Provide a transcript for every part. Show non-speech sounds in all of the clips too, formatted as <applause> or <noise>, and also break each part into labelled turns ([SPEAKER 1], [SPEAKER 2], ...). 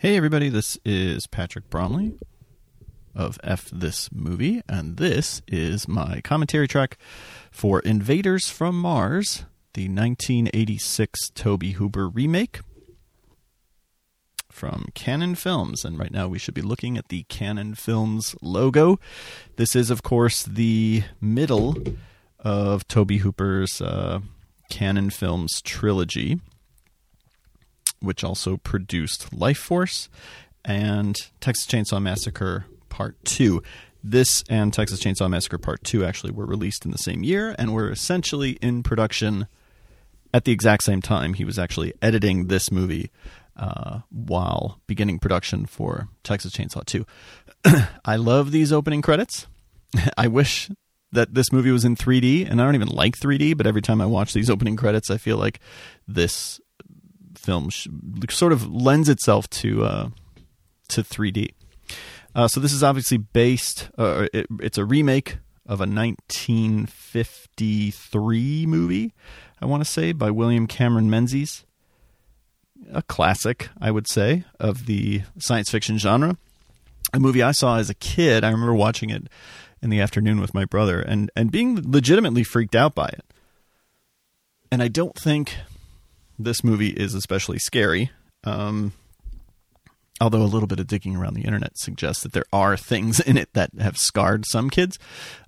[SPEAKER 1] Hey, everybody, this is Patrick Bromley of F This Movie, and this is my commentary track for Invaders from Mars, the 1986 Tobe Hooper remake from Cannon Films. And right now we should be looking at the Cannon Films logo. This is, of course, the middle of Tobe Hooper's uh, Cannon Films trilogy which also produced Life Force and Texas Chainsaw Massacre Part 2. This and Texas Chainsaw Massacre Part 2 actually were released in the same year and were essentially in production at the exact same time. He was actually editing this movie uh, while beginning production for Texas Chainsaw 2. <clears throat> I love these opening credits. <laughs> I wish that this movie was in 3D, and I don't even like 3D, but every time I watch these opening credits, I feel like this film sh- sort of lends itself to uh, to 3D. Uh, so this is obviously based. Uh, it, it's a remake of a 1953 movie. I want to say by William Cameron Menzies, a classic, I would say, of the science fiction genre. A movie I saw as a kid. I remember watching it in the afternoon with my brother and and being legitimately freaked out by it. And I don't think this movie is especially scary. Um, although a little bit of digging around the internet suggests that there are things <laughs> in it that have scarred some kids.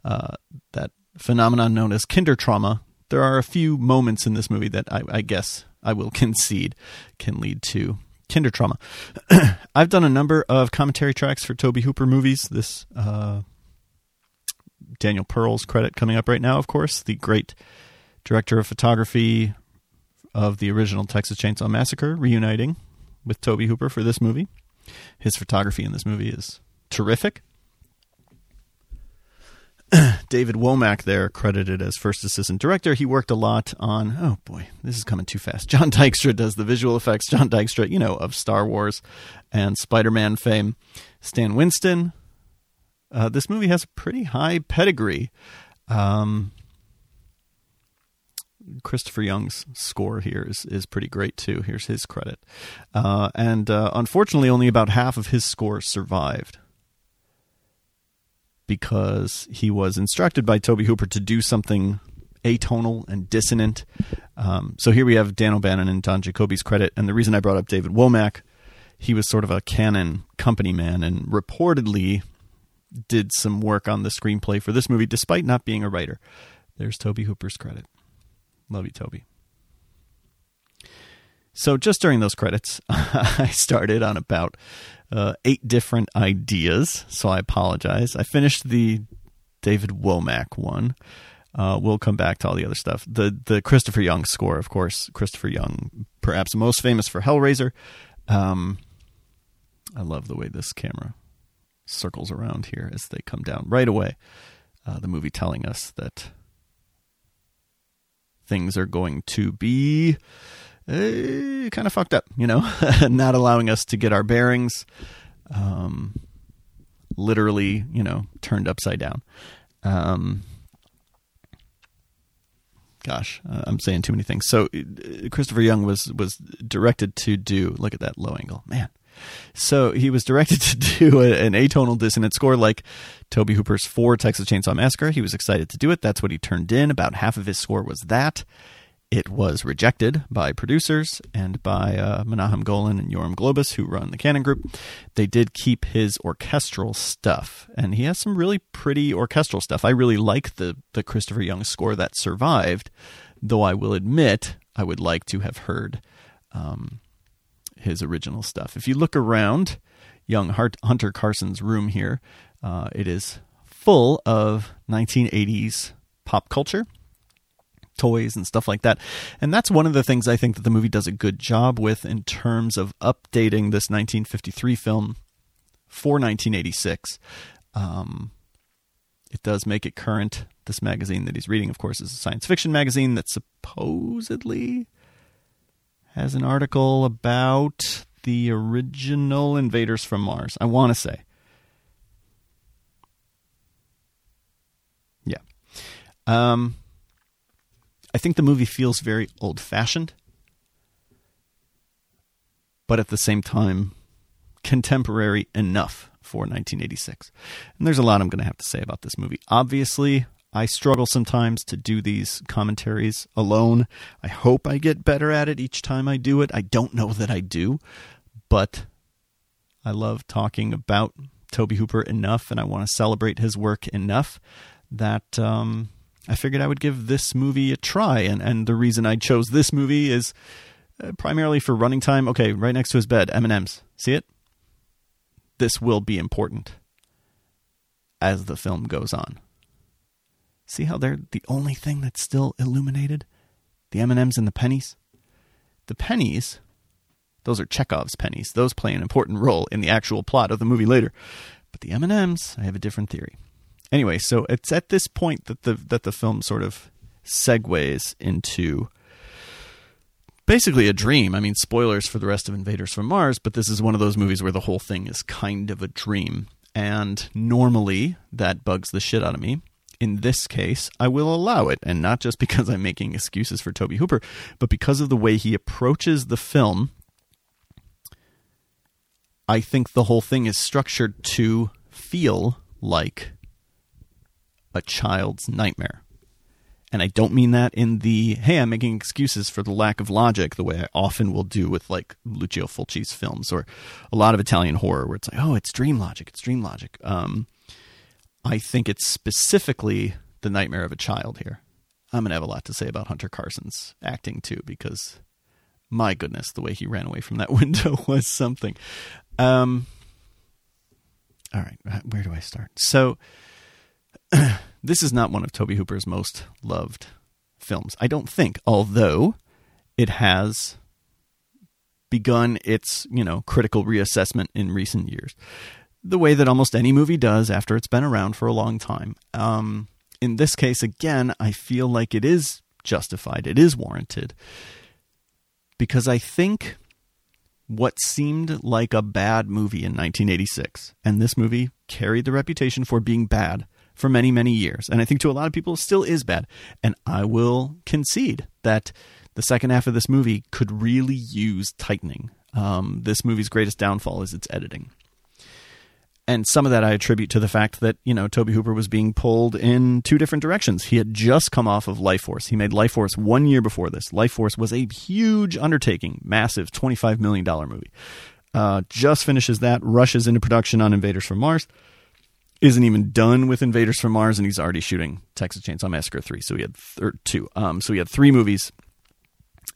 [SPEAKER 1] Uh, that phenomenon known as kinder trauma. There are a few moments in this movie that I, I guess I will <laughs> concede can lead to kinder trauma. <clears throat> I've done a number of commentary tracks for Tobe Hooper movies. This uh, Daniel Pearl's credit coming up right now, of course, the great director of photography, of the original Texas Chainsaw Massacre reuniting with Tobe Hooper for this movie. His photography in this movie is terrific. <clears throat> David Womack there credited as first assistant director. He worked a lot on oh boy, this is coming too fast. <laughs> John Dykstra does the visual effects. John Dykstra, you know, of Star Wars and Spider-Man fame. Stan Winston. Uh, this movie has a pretty high pedigree. Um, Christopher Young's score here is, is pretty great too. Here's his credit. Uh, and uh, unfortunately, only about half of his score survived because he was instructed by Tobe Hooper to do something atonal and dissonant. Um, so here we have Dan O'Bannon and Don Jakoby's credit. And the reason I brought up David Womack, he was sort of a Cannon company man and reportedly did some work on the screenplay for this movie, despite not being a writer. There's Tobe Hooper's credit. Love you, Tobe. So just during those credits, <laughs> I started on about uh, eight different ideas. So I apologize. I finished the David Womack one. Uh, we'll come back to all the other stuff. The the Christopher Young score, of course. Christopher Young, perhaps most famous for Hellraiser. Um, I love the way this camera circles around here as they come down right away. Uh, the movie telling us that things are going to be uh, kind of fucked up, you know, <laughs> not allowing us to get our bearings, um, literally, you know, turned upside down. Um, gosh, uh, I'm saying too many things. So uh, Christopher Young was was directed to do. Look at that low angle, man. So he was directed <laughs> to do a, an atonal dissonant score like Tobe Hooper's for Texas Chainsaw Massacre. He was excited to do it. That's what he turned in. About half of his score was that. It was rejected by producers and by uh, Menahem Golan and Yoram Globus, who run the Cannon Group. They did keep his orchestral stuff, and he has some really pretty orchestral stuff. I really like the the Christopher Young score that survived, though I will admit I would like to have heard um, his original stuff. If you look around young Hunter Carson's room here, uh, it is full of 1980s pop culture, toys, and stuff like that. And that's one of the things I think that the movie does a good job with in terms of updating this 1953 film for 1986. Um, it does make it current. This magazine that he's reading, of course, is a science fiction magazine that supposedly has an article about the original invaders from Mars. I want to say. Yeah. Um, I think the movie feels very old fashioned, but at the same time, contemporary enough for 1986. And there's a lot I'm going to have to say about this movie. Obviously, I struggle sometimes to do these commentaries alone. I hope I get better at it each time I do it. I don't know that I do, but I love talking about Tobe Hooper enough and I want to celebrate his work enough that um, I figured I would give this movie a try. And, and the reason I chose this movie is uh, primarily for running time. Okay, right next to his bed, M&M's. See it? This will be important as the film goes on. See how they're the only thing that's still illuminated? The M&Ms and the pennies? The pennies, those are Chekhov's pennies. Those play an important role in the actual plot of the movie later. But the M&Ms, I have a different theory. Anyway, so it's at this point that the that the film sort of segues into basically a dream. I mean, spoilers for the rest of Invaders from Mars, but this is one of those movies where the whole thing is kind of a dream. And normally that bugs the shit out of me in this case, I will allow it, and not just <laughs> because I'm making excuses for Tobe Hooper, but because of the way he approaches the film. I think the whole thing is structured to feel like a child's nightmare. And I don't mean that in the, hey, I'm making excuses for the lack of logic, the way I often will do with like Lucio Fulci's films or a lot of Italian horror, where it's like, oh, it's dream logic, it's dream logic. Um, I think it's specifically the nightmare of a child here. I'm going to have a lot to say about Hunter Carson's acting too, because my goodness, the way he ran away from that <laughs> window was something. Um, all right, where do I start? So, <clears throat> this is not one of Tobe Hooper's most loved films, I don't think, although it has begun its, you know, critical reassessment in recent years the way that almost any movie does after it's been around for a long time. Um, in this case, again, I feel like it is justified, it is warranted, because I think what seemed like a bad movie in 1986, and this movie carried the reputation for being bad for many, many years, and I think to a lot of people still is bad. And I will concede that the second half of this movie could really use tightening. Um, this movie's greatest downfall is its editing and some of that I attribute to the fact that you know Tobe Hooper was being pulled in two different directions. He had just come off of Life Force. He made Life Force one year before this. Life Force was a huge undertaking, massive, twenty five million dollar movie. Uh, just finishes that, rushes into production on Invaders from Mars. Isn't even done with Invaders from Mars, and he's already shooting Texas Chainsaw Massacre three. So he had th- two. Um, so he had three movies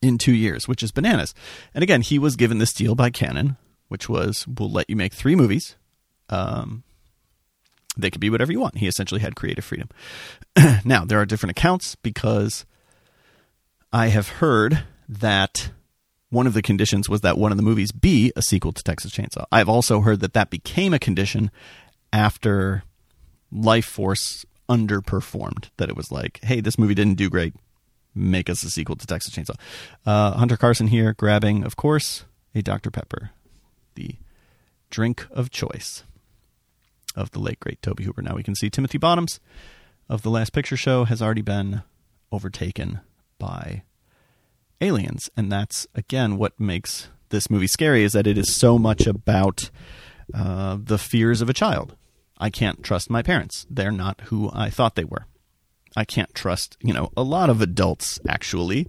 [SPEAKER 1] in two years, which is bananas. And again, he was given this deal by Cannon, which was we'll let you make three movies um, they could be whatever you want. He essentially had creative freedom. <clears throat> now, there are different accounts because I have heard that one of the conditions was that one of the movies be a sequel to Texas Chainsaw. I've also heard that that became a condition after Life Force underperformed. That it was like, hey, this movie didn't do great. Make us a sequel to Texas Chainsaw. Uh, Hunter Carson here grabbing, of course, a Dr. Pepper, the drink of choice of the late great Tobe Hooper. Now we can see Timothy Bottoms of the Last Picture Show has already been overtaken by aliens, and that's again what makes this movie scary is that it is so much about uh, the fears of a child. I can't trust my parents; they're not who I thought they were. I can't trust, you know, a lot of adults actually.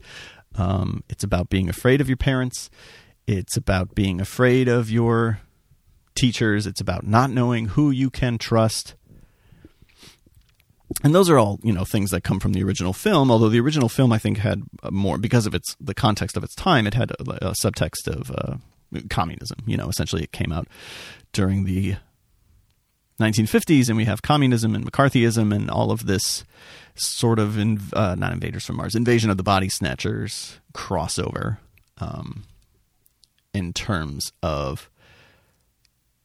[SPEAKER 1] Um, it's about being afraid of your parents. It's about being afraid of your teachers. It's about not knowing who you can trust. And those are all, you know, things that come from the original film. Although the original film, I think, had more because of its the context of its time. It had a, a subtext of uh, communism. You know, essentially, it came out during the 1950s, and we have communism and McCarthyism and all of this sort of in, uh, not invaders from Mars, invasion of the body snatchers crossover um, in terms of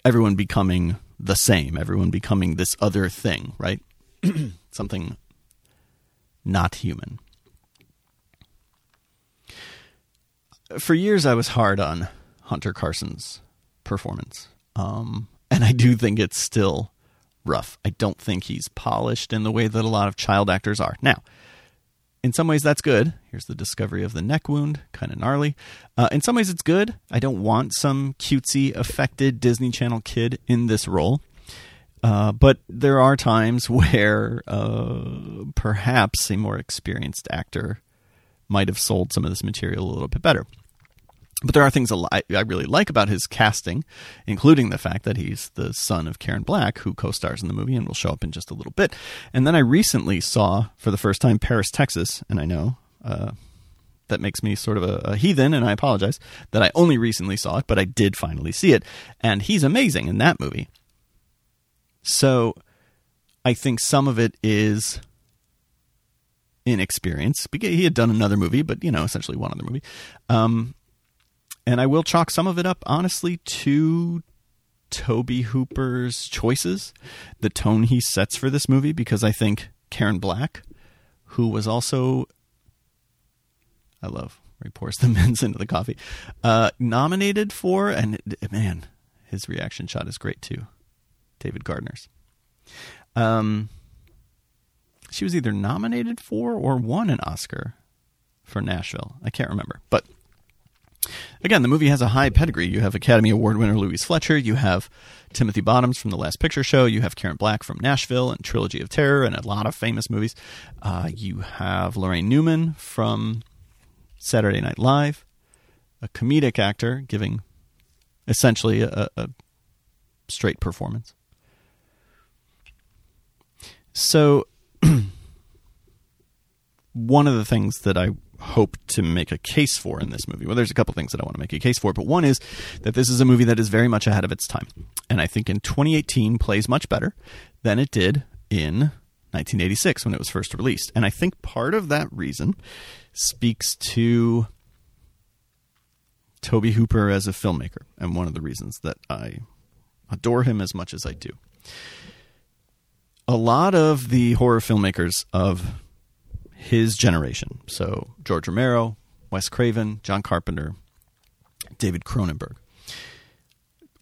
[SPEAKER 1] everyone becoming the same, everyone becoming this other thing, right? <clears throat> Something not human. For years, I was hard on Hunter Carson's performance. Um, and I do think it's still rough. I don't think he's polished in the way that a lot of child actors are. Now, in some ways, that's good. Here's the discovery of the neck wound, kind of gnarly. Uh, in some ways, it's good. I don't want some cutesy, affected Disney Channel kid in this role. Uh, but there are times <laughs> where uh, perhaps a more experienced actor might have sold some of this material a little bit better. But there are things I really like about his casting, including the fact that he's the son of Karen Black, who co stars in the movie and will show up in just a little bit. And then I recently saw for the first time Paris, Texas, and I know uh, that makes me sort of a, a, heathen, and I apologize that I only recently saw it, but I did finally see it. And he's amazing in that movie. So I think some of it is inexperience. He had done another movie, but, you know, essentially one other movie. Um, and I will chalk some of it up, honestly, to Tobe Hooper's choices, the tone he sets for this movie, because I think Karen Black, who was also, I love where he pours the <laughs> mints into the coffee, uh, nominated for, and man, his reaction shot is great too. David Gardner's. Um, she was either nominated for or won an Oscar for Nashville. I can't remember, but Again, the movie has a high pedigree. You have Academy Award winner Louise Fletcher. You have Timothy Bottoms from The Last Picture Show. You have Karen Black from Nashville and Trilogy of Terror and a lot of famous movies. Uh, you have Laraine Newman from Saturday Night Live, a comedic actor giving essentially a, a straight performance. So, <clears throat> one of the things that I hope to make a case for in this movie. Well, there's a couple things that I want to make a case for, but one is that this is a movie that is very much ahead of its time. And I think in 2018 plays much better than it did in 1986 when it was first released. And I think part of that reason speaks to Tobe Hooper as a filmmaker, and one of the reasons that I adore him as much as I do. A lot of the horror filmmakers of his generation. So George Romero, Wes Craven, John Carpenter, David Cronenberg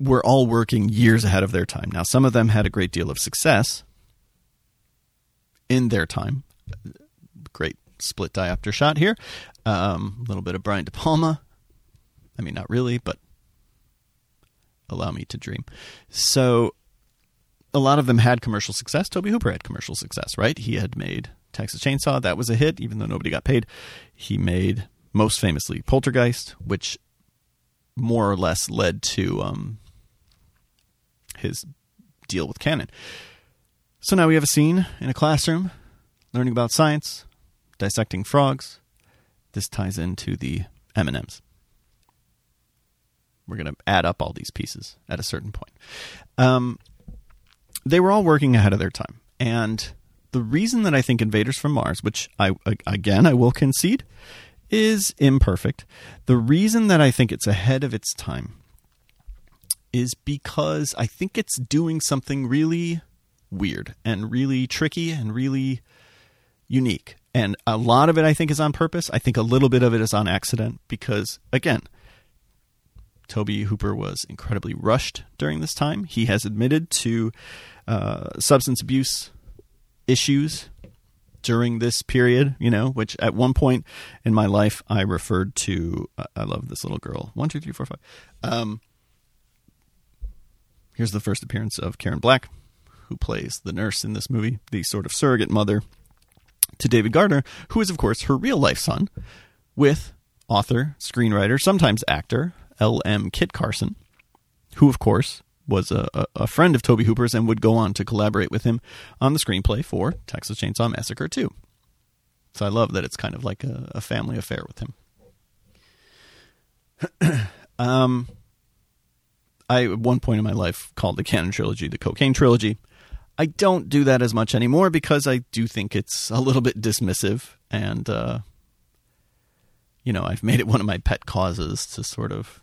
[SPEAKER 1] were all working years ahead of their time. Now, some of them had a great deal of success in their time. Great split diopter shot here. Um, a little bit of Brian De Palma. I mean, not really, but allow me to dream. So, a lot of them had commercial success. Tobe Hooper had commercial success, right? He had made Texas Chainsaw, that was a hit, even though nobody got paid. He made most famously Poltergeist, which more or less led to um, his deal with Cannon. So now we have a scene in a classroom, learning about science, dissecting frogs. This ties into the M and M's. We're going to add up all these pieces at a certain point. Um, they were all working ahead of their time, and the reason that I think Invaders from Mars, which I again I will concede, is imperfect. The reason that I think it's ahead of its time is because I think it's doing something really weird and really tricky and really unique. And a lot of it I think is on purpose. I think a little bit of it is on accident because again, Tobe Hooper was incredibly rushed during this time. He has admitted to uh, substance abuse issues during this period, you know, which at one point in my life I referred to. I love this little girl. One, two, three, four, five. Um, here's the first appearance of Karen Black, who plays the nurse in this movie, the sort of surrogate mother to David Gardner, who is, of course, her real life son, with author, screenwriter, sometimes actor, L.M. Kit Carson, who, of course, was a, a friend of Tobe Hooper's and would go on to collaborate with him on the screenplay for Texas Chainsaw Massacre 2. So I love that it's kind of like a, a family affair with him. <clears throat> um, I at one point in my life called the Cannon trilogy the Cocaine trilogy. I don't do that as much anymore because I do think it's a little bit dismissive, and uh, you know I've made it one of my pet causes to sort of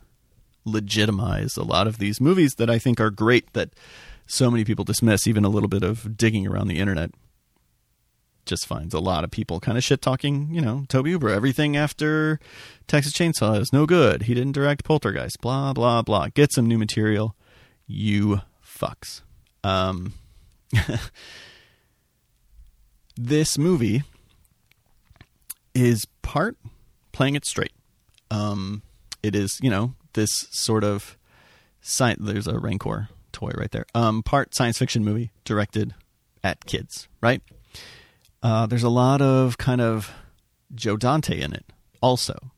[SPEAKER 1] legitimize a lot of these movies that I think are great that so many people dismiss. Even a little bit of digging around the internet just finds a lot of people kind of shit talking, you know, Tobe Uber. Everything after Texas Chainsaw is no good. He didn't direct Poltergeist. Blah blah blah. Get some new material, you fucks. Um, <laughs> this movie is part playing it straight. Um, it is, you know, this sort of science. There's a Rancor toy right there. Um, part science fiction movie directed at kids, right? Uh, there's a lot of kind of Joe Dante in it, also.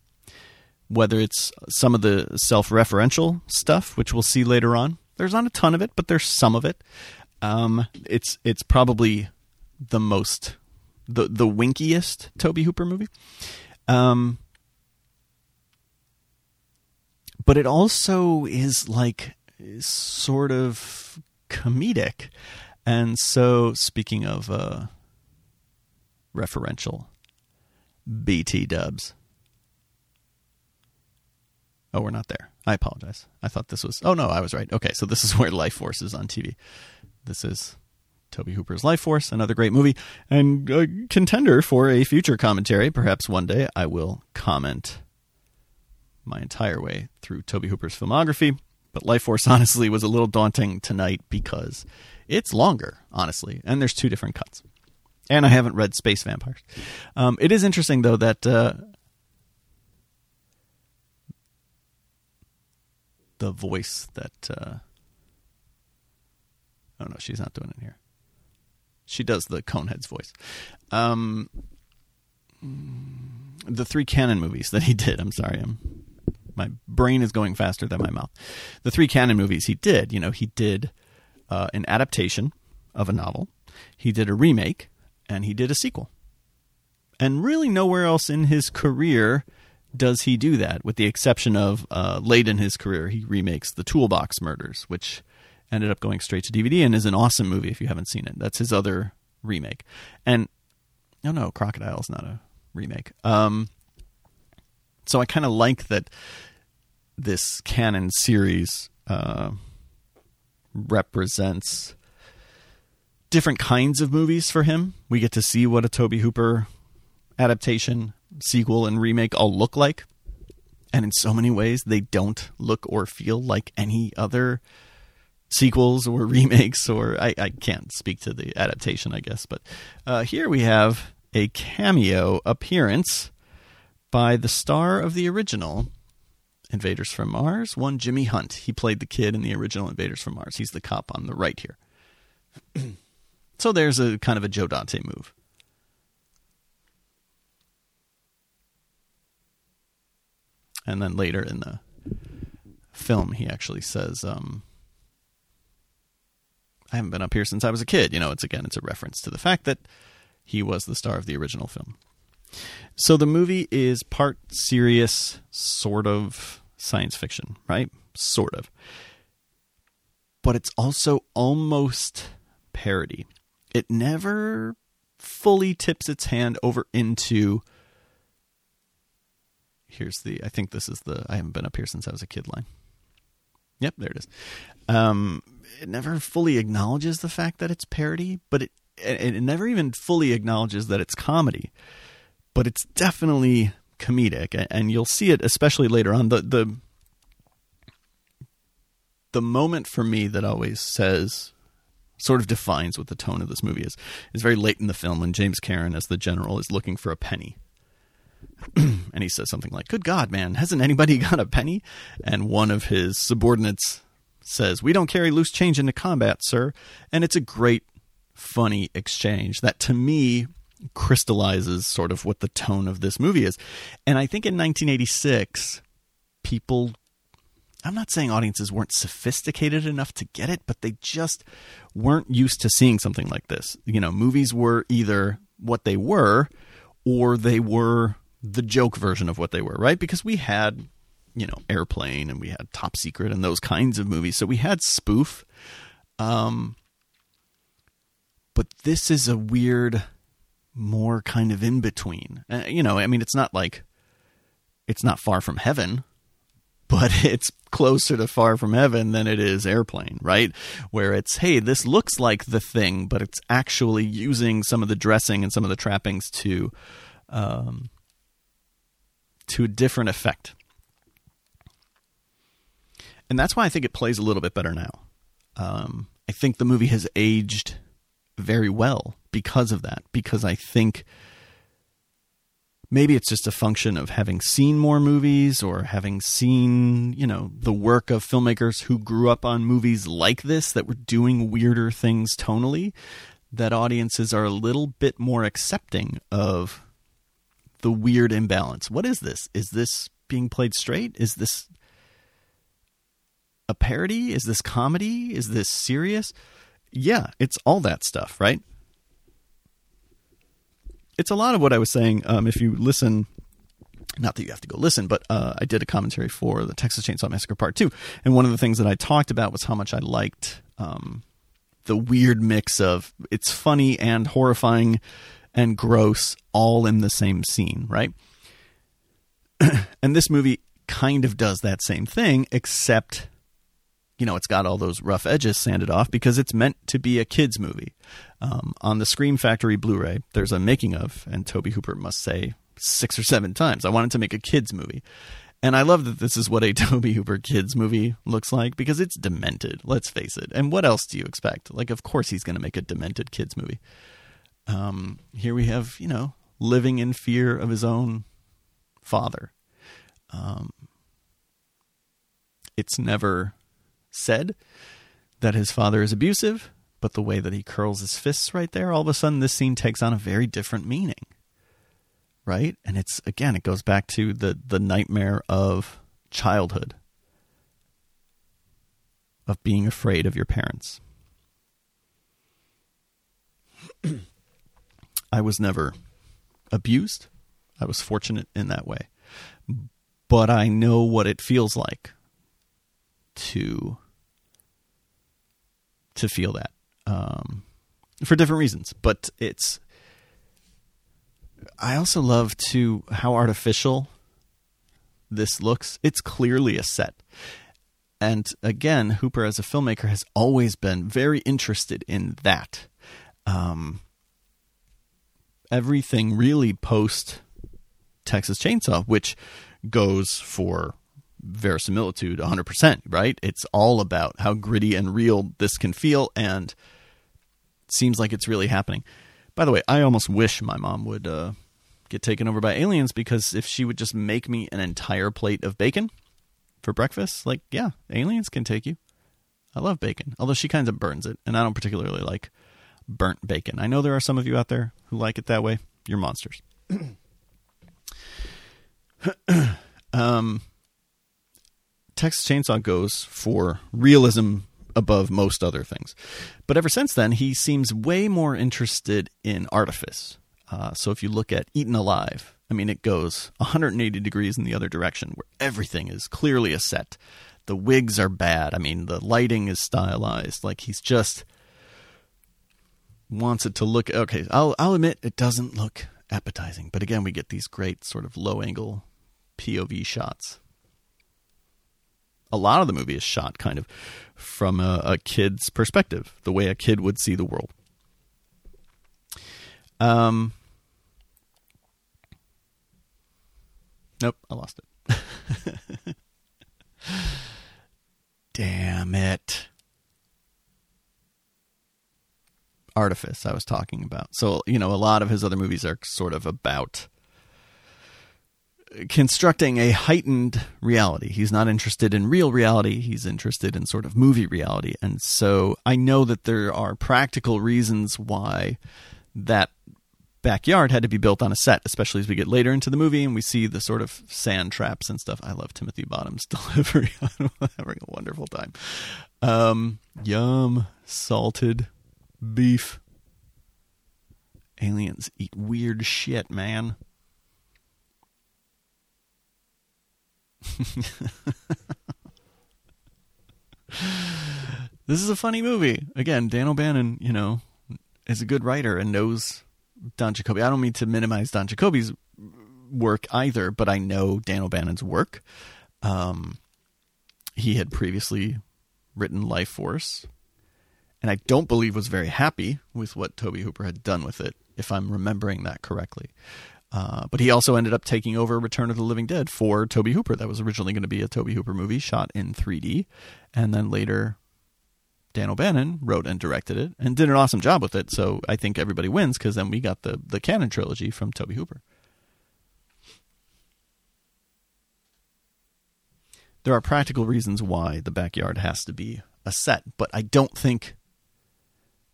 [SPEAKER 1] Whether it's some of the self-referential stuff, which we'll see later on, there's not a ton of it, but there's some of it. Um, it's it's probably the most the the winkiest Tobe Hooper movie. Um, but it also is like sort of comedic. And so, speaking of uh, referential, BT dubs. Oh, we're not there. I apologize. I thought this was. Oh, no, I was right. Okay, so this is where Life Force is on TV. This is Tobe Hooper's Life Force, another great movie, and a contender for a future commentary. Perhaps one day I will comment my entire way through Tobe Hooper's filmography. But Life Force, <laughs> honestly, was a little daunting tonight because it's longer, honestly, and there's two different cuts. And I haven't read Space Vampires. Um, it is interesting, though, that uh, the voice that. Uh, oh, no, she's not doing it here. She does the Conehead's voice. Um, the three Cannon movies that he did. I'm sorry, I'm my brain is going faster than my mouth. The three Cannon movies he did. You know, he did uh, an adaptation of a novel. He did a remake, and he did a sequel. And really, nowhere else in his career does he do that, with the exception of uh, late in his career, he remakes The Toolbox Murders, which ended up going straight to DVD and is an awesome movie if you haven't seen it. That's his other remake. And no, no, Crocodile's not a remake. Um, so I kind of like that this Cannon series uh, represents different kinds of movies for him. We get to see what a Tobe Hooper adaptation, sequel, and remake all look like. And in so many ways, they don't look or feel like any other sequels or <laughs> remakes, or I, I can't speak to the adaptation, I guess. But uh, here we have a cameo appearance by the star of the original Invaders from Mars, one Jimmy Hunt. He played the kid in the original Invaders from Mars. He's the cop on the right here. <clears throat> so there's a kind of a Joe Dante move. And then later in the film, he actually says, um, I haven't been up here since I was a kid. You know, it's again, it's a reference to the fact that he was the star of the original film. So the movie is part serious, sort of science fiction, right? Sort of. But it's also almost parody. It never fully tips its hand over into here's the I think this is the I haven't been up here since I was a kid line. Yep, there it is. Um, it never fully acknowledges the fact that it's parody, but it it never even fully acknowledges that it's comedy. But it's definitely comedic, and you'll see it especially later on. the the The moment for me that always says sort of defines what the tone of this movie is is very late in the film when James Karen as the general is looking for a penny. <clears throat> and he says something like, Good God, man, hasn't anybody <laughs> got a penny? And one of his subordinates says, We don't carry loose change into combat, sir. And it's a great, funny exchange that to me crystallizes sort of what the tone of this movie is. And I think in 1986, people. I'm not saying audiences weren't sophisticated enough to get it, but they just weren't used to seeing something like this. You know, movies were either what they were or they were the joke version of what they were, right? Because we had you know, Airplane and we had Top Secret and those kinds of movies. So we had spoof. Um, but this is a weird, more kind of in between. Uh, you know, I mean, it's not like it's not far from heaven, <laughs> but it's closer to far from heaven than it is airplane, right? Where it's, hey, this looks like the thing, but it's actually using some of the dressing and some of the trappings to, um, to a different effect and that's why I think it plays a little bit better now. Um, I think the movie has aged very well because of that. Because I think maybe it's just a function of having seen more movies or having seen, you know, the work of filmmakers who grew up on movies like this that were doing weirder things tonally, that audiences are a little bit more accepting of the weird imbalance. What is this? Is this being played straight? Is this a parody? Is this comedy? Is this serious? Yeah, it's all that stuff, right? it's a lot of what I was saying. Um, if you listen, not that you have to go listen, but uh, I did a commentary for the Texas Chainsaw Massacre Part Two, and one of the things that I talked about was how much I liked um, the weird mix of it's funny and horrifying and gross all in the same scene, right? <clears throat> and this movie kind of does that same thing, except you know, it's got all those rough edges sanded off because it's meant to be a kids movie. Um, on the Scream Factory Blu-ray, there's a making of, and Tobe Hooper must say six or seven times, "I wanted to make a kids movie." And I love that this is what a <laughs> Tobe Hooper kids movie looks like because it's demented. Let's face it. And what else do you expect? Like, of course he's going to make a demented kids movie. Um, here we have, you know, living in fear of his own father. Um, it's never said that his father is abusive, but the way that he curls his fists right there, all of a sudden this scene takes on a very different meaning. Right? And it's again, it goes back to the the nightmare of childhood. Of being afraid of your parents. <clears throat> I was never abused. I was fortunate in that way. But I know what it feels like to to feel that um, for different reasons. But it's. I also love to how artificial this looks. It's clearly a set. And again, Hooper as a filmmaker has always been very interested in that. Um, everything really post Texas Chainsaw, which goes for verisimilitude 100%, right? It's all about how gritty and real this can feel and seems like it's really happening. By the way, I almost wish my mom would uh, get taken over by aliens because if she would just make me an entire plate of bacon for breakfast, like, yeah, aliens can take you. I love bacon, although she kind of burns it, and I don't particularly like burnt bacon. I know there are some of you out there who like it that way. You're monsters. <clears throat> um, Texas Chainsaw goes for realism above most other things. But ever since then, he seems way more interested in artifice. Uh, so if you look at Eaten Alive, I mean, it goes 180 degrees in the other direction, where everything is clearly a set. The wigs are bad. I mean, the lighting is stylized. Like he's just wants it to look okay. I'll I'll admit it doesn't look appetizing, but again, we get these great sort of low angle POV shots a lot of the movie is shot kind of from a, a kid's perspective, the way a kid would see the world. Um, nope, I lost it. <laughs> Damn it. Artifice, I was talking about. So, you know, a lot of his other movies are sort of about constructing a heightened reality. He's not interested in real reality, he's interested in sort of movie reality. And so I know that there are practical reasons why that backyard had to be built on a set, especially as we get later into the movie and we see the sort of sand traps and stuff. I love Timothy Bottom's <laughs> delivery. I'm having a wonderful time. Um, yum, salted beef. Aliens eat weird shit, man. <laughs> this is a funny movie. Again, Dan O'Bannon, you know, is a good writer and knows Don Jakoby. I don't mean to minimize Don Jakoby's work either, but I know Dan O'Bannon's work. Um, he had previously written Life Force, and I don't believe was very happy with what Tobe Hooper had done with it, if I'm remembering that correctly. Uh, but he also ended up taking over Return of the Living Dead for Tobe Hooper. That was originally going to be a Tobe Hooper movie shot in 3D. And then later, Dan O'Bannon wrote and directed it and did an awesome job with it. So I think everybody wins because then we got the, the Cannon trilogy from Tobe Hooper. There are practical reasons why the backyard has to be a set, but I don't think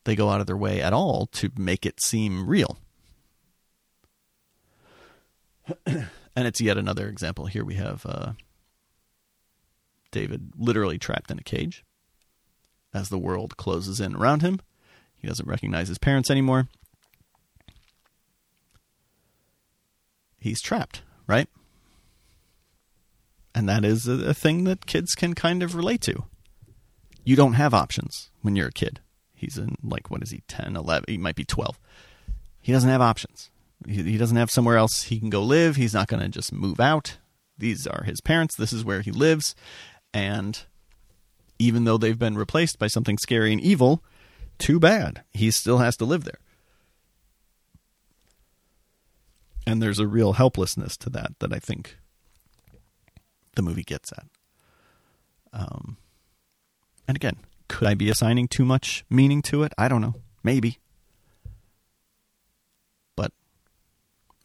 [SPEAKER 1] they go out of their way at all to make it seem real <coughs> and it's yet another example. Here we have uh, David literally trapped in a cage as the world closes in around him. He doesn't recognize his parents anymore. He's trapped, right? And that is a, a thing that kids can kind of relate to. You don't have options when you're a kid. He's in, like, what is he, 10, 11? He might be 12. He doesn't have options. He, he doesn't have somewhere else he can go live. He's not going to just move out. These are his parents. This is where he lives. And even though they've been replaced by something scary and evil, too bad. He still has to live there. And there's a real helplessness to that that I think the movie gets at. Um, and again, could I be assigning too much meaning to it? I don't know. Maybe.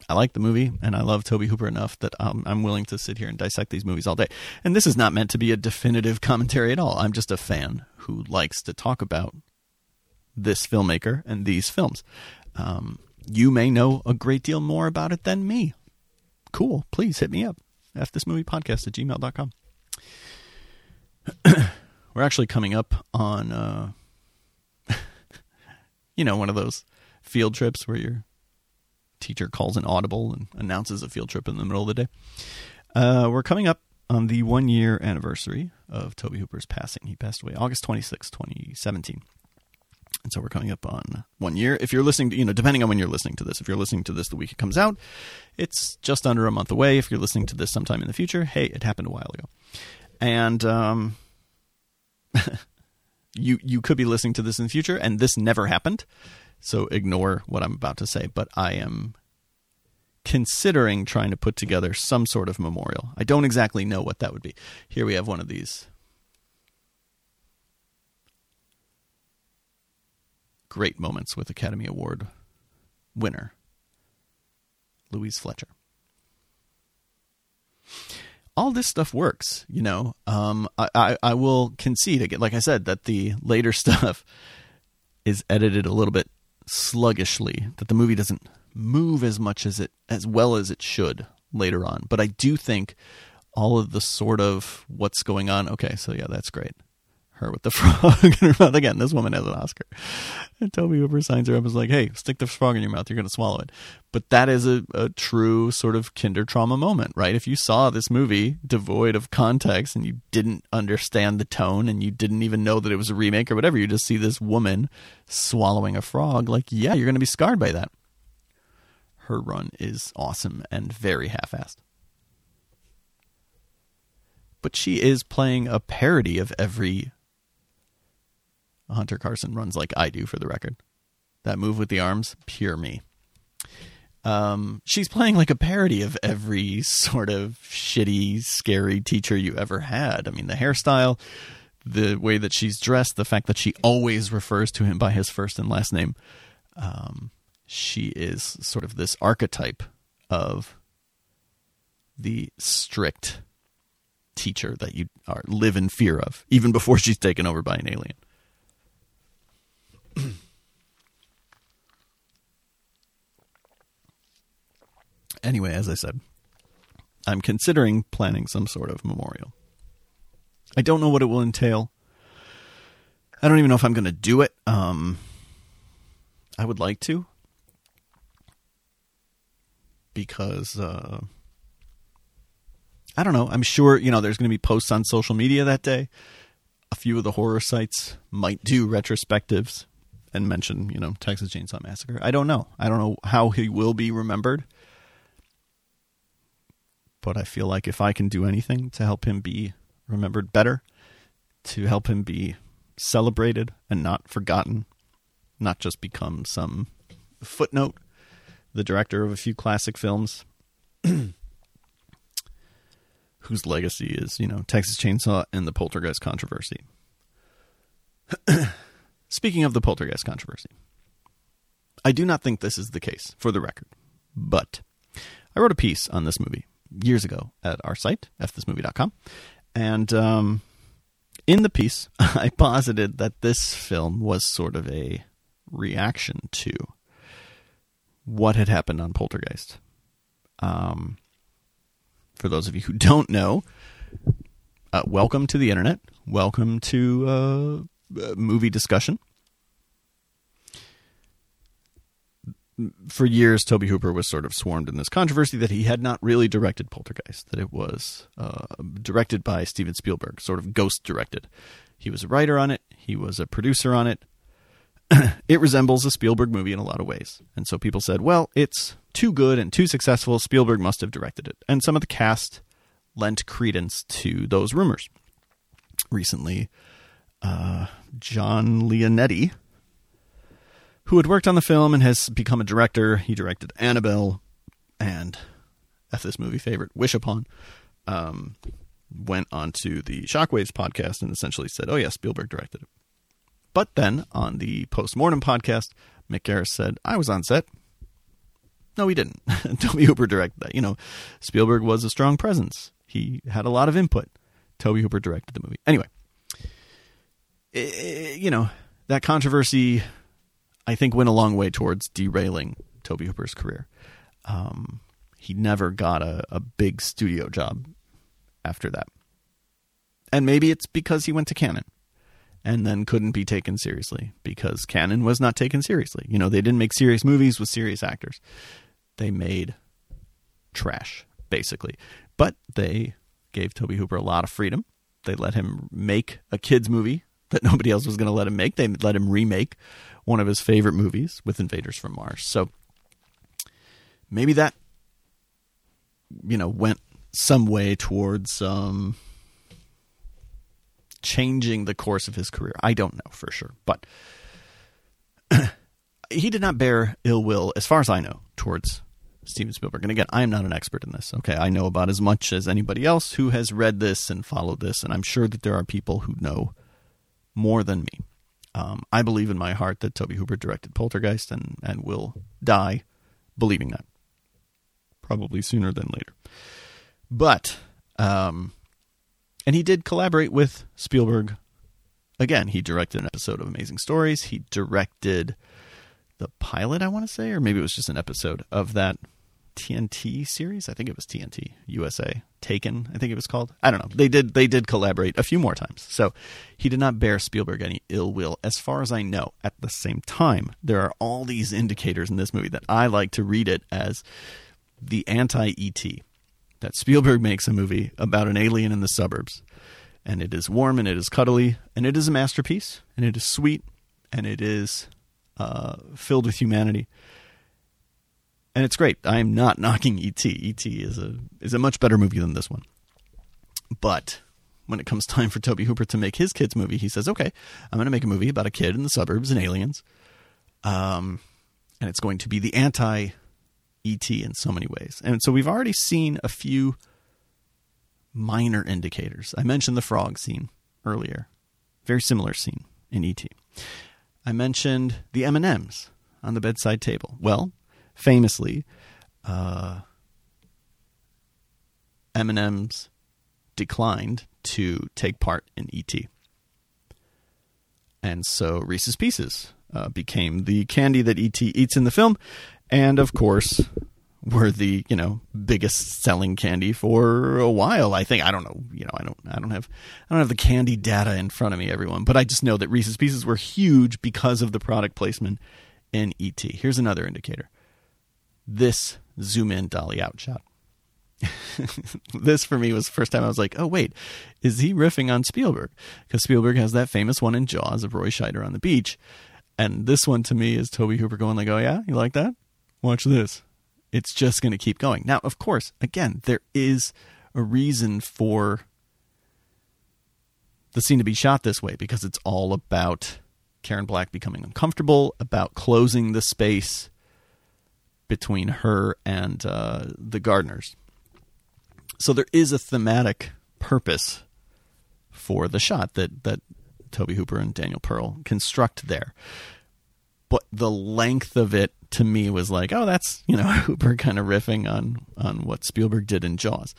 [SPEAKER 1] I like the movie and I love Tobe Hooper enough that I'm willing to sit here and dissect these movies all day. And this is not meant to be a definitive commentary at all. I'm just a fan who likes to talk about this filmmaker and these films. Um, you may know a great deal more about it than me. Cool. Please hit me up. F this movie podcast at gmail.com. <clears throat> We're actually coming up on, uh, <laughs> you know, one of those field trips where your teacher calls an audible and announces a field trip in the middle of the day. Uh, we're coming up on the one year anniversary of Tobe Hooper's passing. He passed away August 26, 2017. And so we're coming up on one year. If you're listening to, you know, depending on when you're listening to this, if you're listening to this the week it comes out, it's just under a month away. If you're listening to this sometime in the future, hey, it happened a while ago. And um, <laughs> you you could be listening to this in the future, and this never happened. So ignore what I'm about to say. But I am considering trying to put together some sort of memorial. I don't exactly know what that would be. Here we have one of these great moments with Academy Award winner Louise Fletcher. All this stuff works, you know. Um, I, I, I will concede again, like I said, that the later <laughs> stuff is edited a little bit sluggishly. That the movie doesn't move as much as it as well as it should later on. But I do think all of the sort of what's going on. Okay, so yeah, that's great her with the <laughs> frog in her mouth. Again, this woman has an Oscar. And Tobe Hooper signs her up as like, hey, stick the frog in your mouth. You're going to swallow it. But that is a, a true sort of kinder trauma moment, right? If you saw this movie devoid of context and you didn't understand the tone and you didn't even know that it was a remake or whatever, you just see this woman swallowing a frog, like, yeah, you're going to be scarred by that. Her run is awesome and very half assed but she is playing a parody of every Hunter Carson runs like I do for the record. That move with the arms, pure me. Um, she's playing like a parody of every <laughs> sort of shitty, scary teacher you ever had. I mean, the hairstyle, the way that she's dressed, the fact that she always refers to him by his first and last name. Um, she is sort of this archetype of the strict teacher that you are live in fear of, even before she's taken over by an alien. <clears throat> anyway, as I said, I'm considering planning some sort of memorial. I don't know what it will entail. I don't even know if I'm going to do it. Um, I would like to because uh, I don't know. I'm sure you know there's going to be posts on social media that day. A few of the horror sites might do retrospectives and mention, you know, Texas Chainsaw Massacre. I don't know. I don't know how he will be remembered. But I feel like if I can do anything to help him be remembered better, to help him be celebrated and not forgotten, not just become some footnote, the director of a few classic films <clears throat> whose legacy is, you know, Texas Chainsaw and the Poltergeist controversy. <clears throat> Speaking of the poltergeist controversy, I do not think this is the case, for the record. But I wrote a piece on this movie years ago at our site, fthismovie.com, And um, in the piece, <laughs> I posited that this film was sort of a reaction to what had happened on Poltergeist. Um, for those of you who don't know, uh, welcome to the internet. Welcome to uh, movie discussion. for years, Tobe Hooper was sort of swarmed in this controversy that he had not really directed Poltergeist, that it was uh, directed by Steven Spielberg, sort of ghost directed. He was a writer on it, he was a producer on it. <clears throat> it resembles a Spielberg movie in a lot of ways. And so people said, well, it's too good and too successful. Spielberg must have directed it. And some of the cast lent credence to those rumors. Recently, uh, John Leonetti, who had worked on the film and has become a director. He directed Annabelle and F this movie favorite, Wish Upon. Um, went onto the Shockwaves podcast and essentially said, "Oh yeah, Spielberg directed it." But then on the postmortem podcast, Mick Garris said, "I was on set." No, he didn't. <laughs> Tobe Hooper directed that. You know, Spielberg was a strong presence. He had a lot of input. Tobe Hooper directed the movie. Anyway, it, you know that controversy I think went a long way towards derailing Tobe Hooper's career. Um, he never got a, a big studio job after that. And maybe it's because he went to Cannon and then couldn't be taken seriously because Cannon was not taken seriously. You know, they didn't make serious movies with serious actors. They made trash, basically. But they gave Tobe Hooper a lot of freedom. They let him make a kids movie that <laughs> nobody else was going to let him make. They let him remake one of his favorite movies with Invaders from Mars. So maybe that you know went some way towards um, changing the course of his career. I don't know for sure, but <clears throat> he did not bear ill will, as far as I know, towards Steven Spielberg. And again, I am not an expert in this. Okay, I know about as much as anybody else who has read this and followed this, and I'm sure that there are people who know more than me. Um, I believe in my heart that Tobe Hooper directed Poltergeist and, and will die believing that. Probably sooner than later. But, um, and he did collaborate with Spielberg. Again, he directed an episode of Amazing Stories. He directed the pilot, I want to say, or maybe it was just an episode of that TNT series. I think it was TNT USA Taken. I think it was called. I don't know. They did they did collaborate a few more times. So he did not bear Spielberg any ill will, as far as I know. At the same time, there are all these indicators in this movie that I like to read it as the anti ET. That Spielberg makes a movie about an alien in the suburbs, and it is warm and it is cuddly and it is a masterpiece and it is sweet and it is uh, filled with humanity and it's great. I am not <laughs> knocking ET. ET is a is a much better movie than this one. But when it comes time for Tobe Hooper to make his kids movie, he says, "Okay, I'm going to make a movie about a kid in the suburbs and aliens." Um, and it's going to be the anti ET in so many ways. And so we've already seen a few minor indicators. I mentioned the frog scene earlier. Very similar scene in ET. I mentioned the M&Ms on the bedside table. Well, famously, uh, M&M's declined to take part in ET. And so Reese's Pieces uh, became the candy that ET eats in the film, and of course, were the you know biggest selling candy for a while. I think I don't know. You know, I don't I don't have I don't have the candy data in front of me, everyone, but I just know that Reese's Pieces were huge because of the product placement in ET. Here's another indicator this zoom in dolly out shot. <laughs> this for me was the first time I was like, oh wait, is he riffing on Spielberg? Because Spielberg has that famous one in Jaws of Roy Scheider on the beach, and this one to me is Tobe Hooper going like, oh yeah, you like that? Watch this. It's just going to keep going. Now, of course, again, there is a reason for the scene to be shot this way because it's all about Karen Black becoming uncomfortable, about closing the space between her and uh, the gardeners. So there is a thematic purpose for the shot that that Tobe Hooper and Daniel Pearl construct there. But the length of it to me was like, oh, that's you know <laughs> Hooper kind of riffing on on what Spielberg did in Jaws.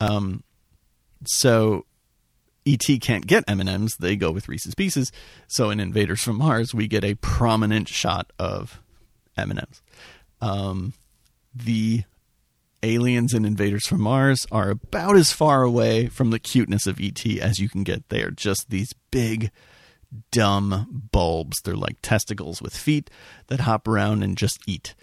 [SPEAKER 1] Um, so ET can't get M&Ms, they go with Reese's Pieces. So in Invaders from Mars, we get a prominent shot of M&Ms. Um, the aliens and Invaders from Mars are about as far away from the cuteness of ET as you can get. They are just these big, dumb bulbs. They're like testicles with feet that hop around and just eat.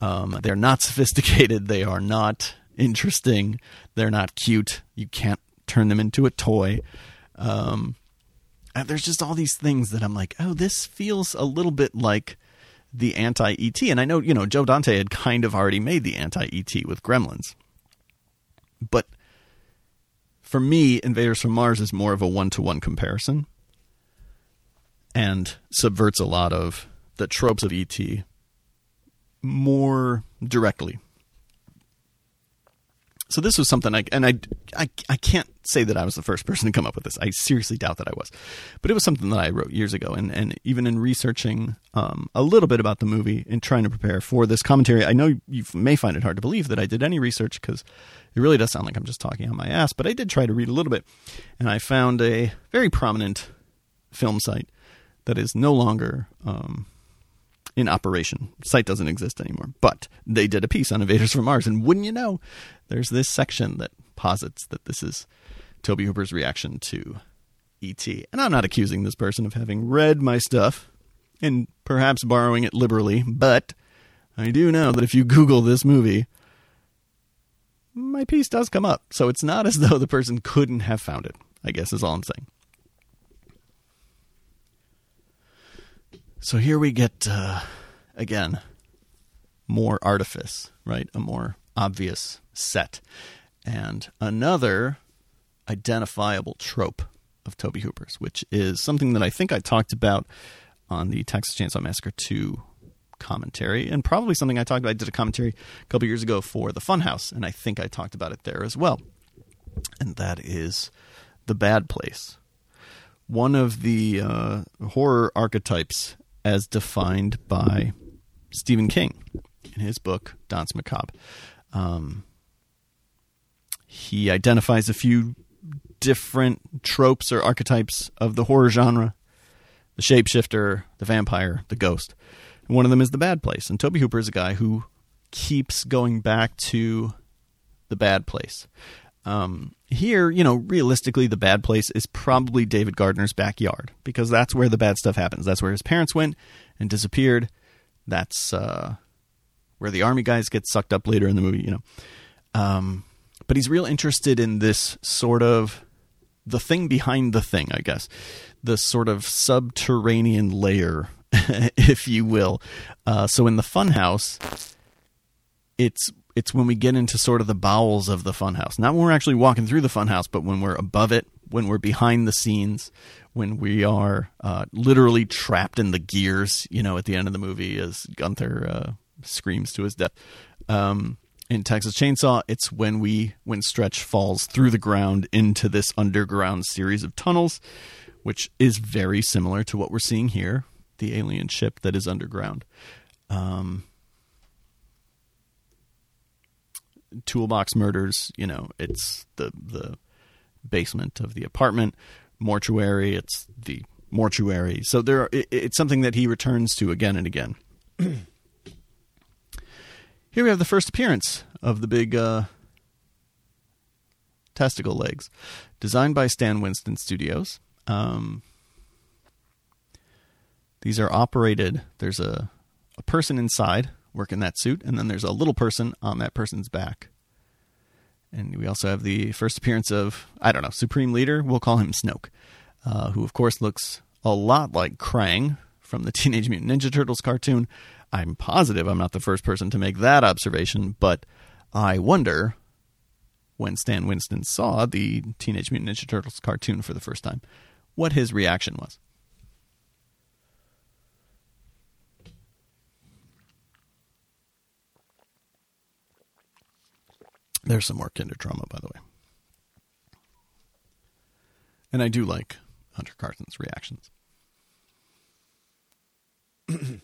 [SPEAKER 1] Um, they're not <laughs> sophisticated. They are not interesting. They're not cute. You can't turn them into a toy. Um, there's just all these things that I'm like, oh, this feels a little bit like the anti ET. And I know, you know, Joe Dante had kind of already made the anti ET with Gremlins. But for me, Invaders from Mars is more of a one to one comparison and subverts a lot of the tropes of ET more directly so this was something I and I, I I can't say that I was the first person to come up with this. I seriously doubt that I was, but it was something that I wrote years ago. And and even in researching um, a little bit about the movie and trying to prepare for this commentary, I know you may find it hard to believe that I did any research because it really does sound like I'm just talking on my ass. But I did try to read a little bit, and I found a very prominent film site that is no longer um, in operation. site doesn't exist anymore, but they did a piece on Invaders from Mars, and wouldn't you know, there's this section that posits that this is Tobe Hooper's reaction to E.T. And I'm not accusing this person of having read my stuff and perhaps borrowing it liberally, but I do know that if you Google this movie, my piece does come up. So it's not as though the person couldn't have found it, I guess is all I'm saying. So here we get, uh, again, more artifice, right? A more obvious set. And another identifiable trope of Tobe Hooper's, which is something that I think I talked about on the Texas Chainsaw Massacre 2 commentary, and probably something I talked about. I did a commentary a couple years ago for the Funhouse, and I think I talked about it there as well. And that is the bad place. One of the uh, horror archetypes as defined by Stephen King in his book Danse Macabre. Um, he identifies a few different tropes or archetypes of the horror genre the shapeshifter, the vampire, the ghost. One of them is the bad place. And Tobe Hooper is a guy who keeps going back to the bad place. Um, here, you know, realistically, the bad place is probably David Gardner's backyard because that's where the bad stuff happens. That's where his parents went and disappeared. That's uh, where the army guys get sucked up later in the movie, you know. Um, but he's real interested in this sort of the thing behind the thing, I guess, the sort of subterranean layer, <laughs> if you will. Uh, so in the funhouse, it's it's when we get into sort of the bowels of the funhouse. Not when we're actually walking through the funhouse, but when we're above it, when we're behind the scenes, when we are uh, literally trapped in the gears. You know, at the end of the movie, as Gunther uh, screams to his death. Um, in Texas Chainsaw, it's when we when Stretch falls through the ground into this underground series of tunnels, which is very similar to what we're seeing here, the alien ship that is underground. Um, toolbox murders you know it's the the basement of the apartment mortuary it's the mortuary. So there are, it, it's something that he returns to again and again. <clears throat> Here we have the first appearance of the big uh, testicle legs. Designed by stan winston studios. Um, these are operated there's a, a person inside work in that suit, and then there's a little person on that person's back. And we also have the first appearance of, I don't know, Supreme Leader. We'll call him Snoke, uh, who, of course, looks a lot like Krang from the <laughs> Teenage Mutant Ninja Turtles cartoon. I'm positive I'm not the first person to make that observation, but I wonder when Stan Winston saw the Teenage Mutant Ninja Turtles cartoon for the first time, what his reaction was. There's some more Kinder Trauma, by the way. And I do like Hunter Carson's reactions. <clears throat>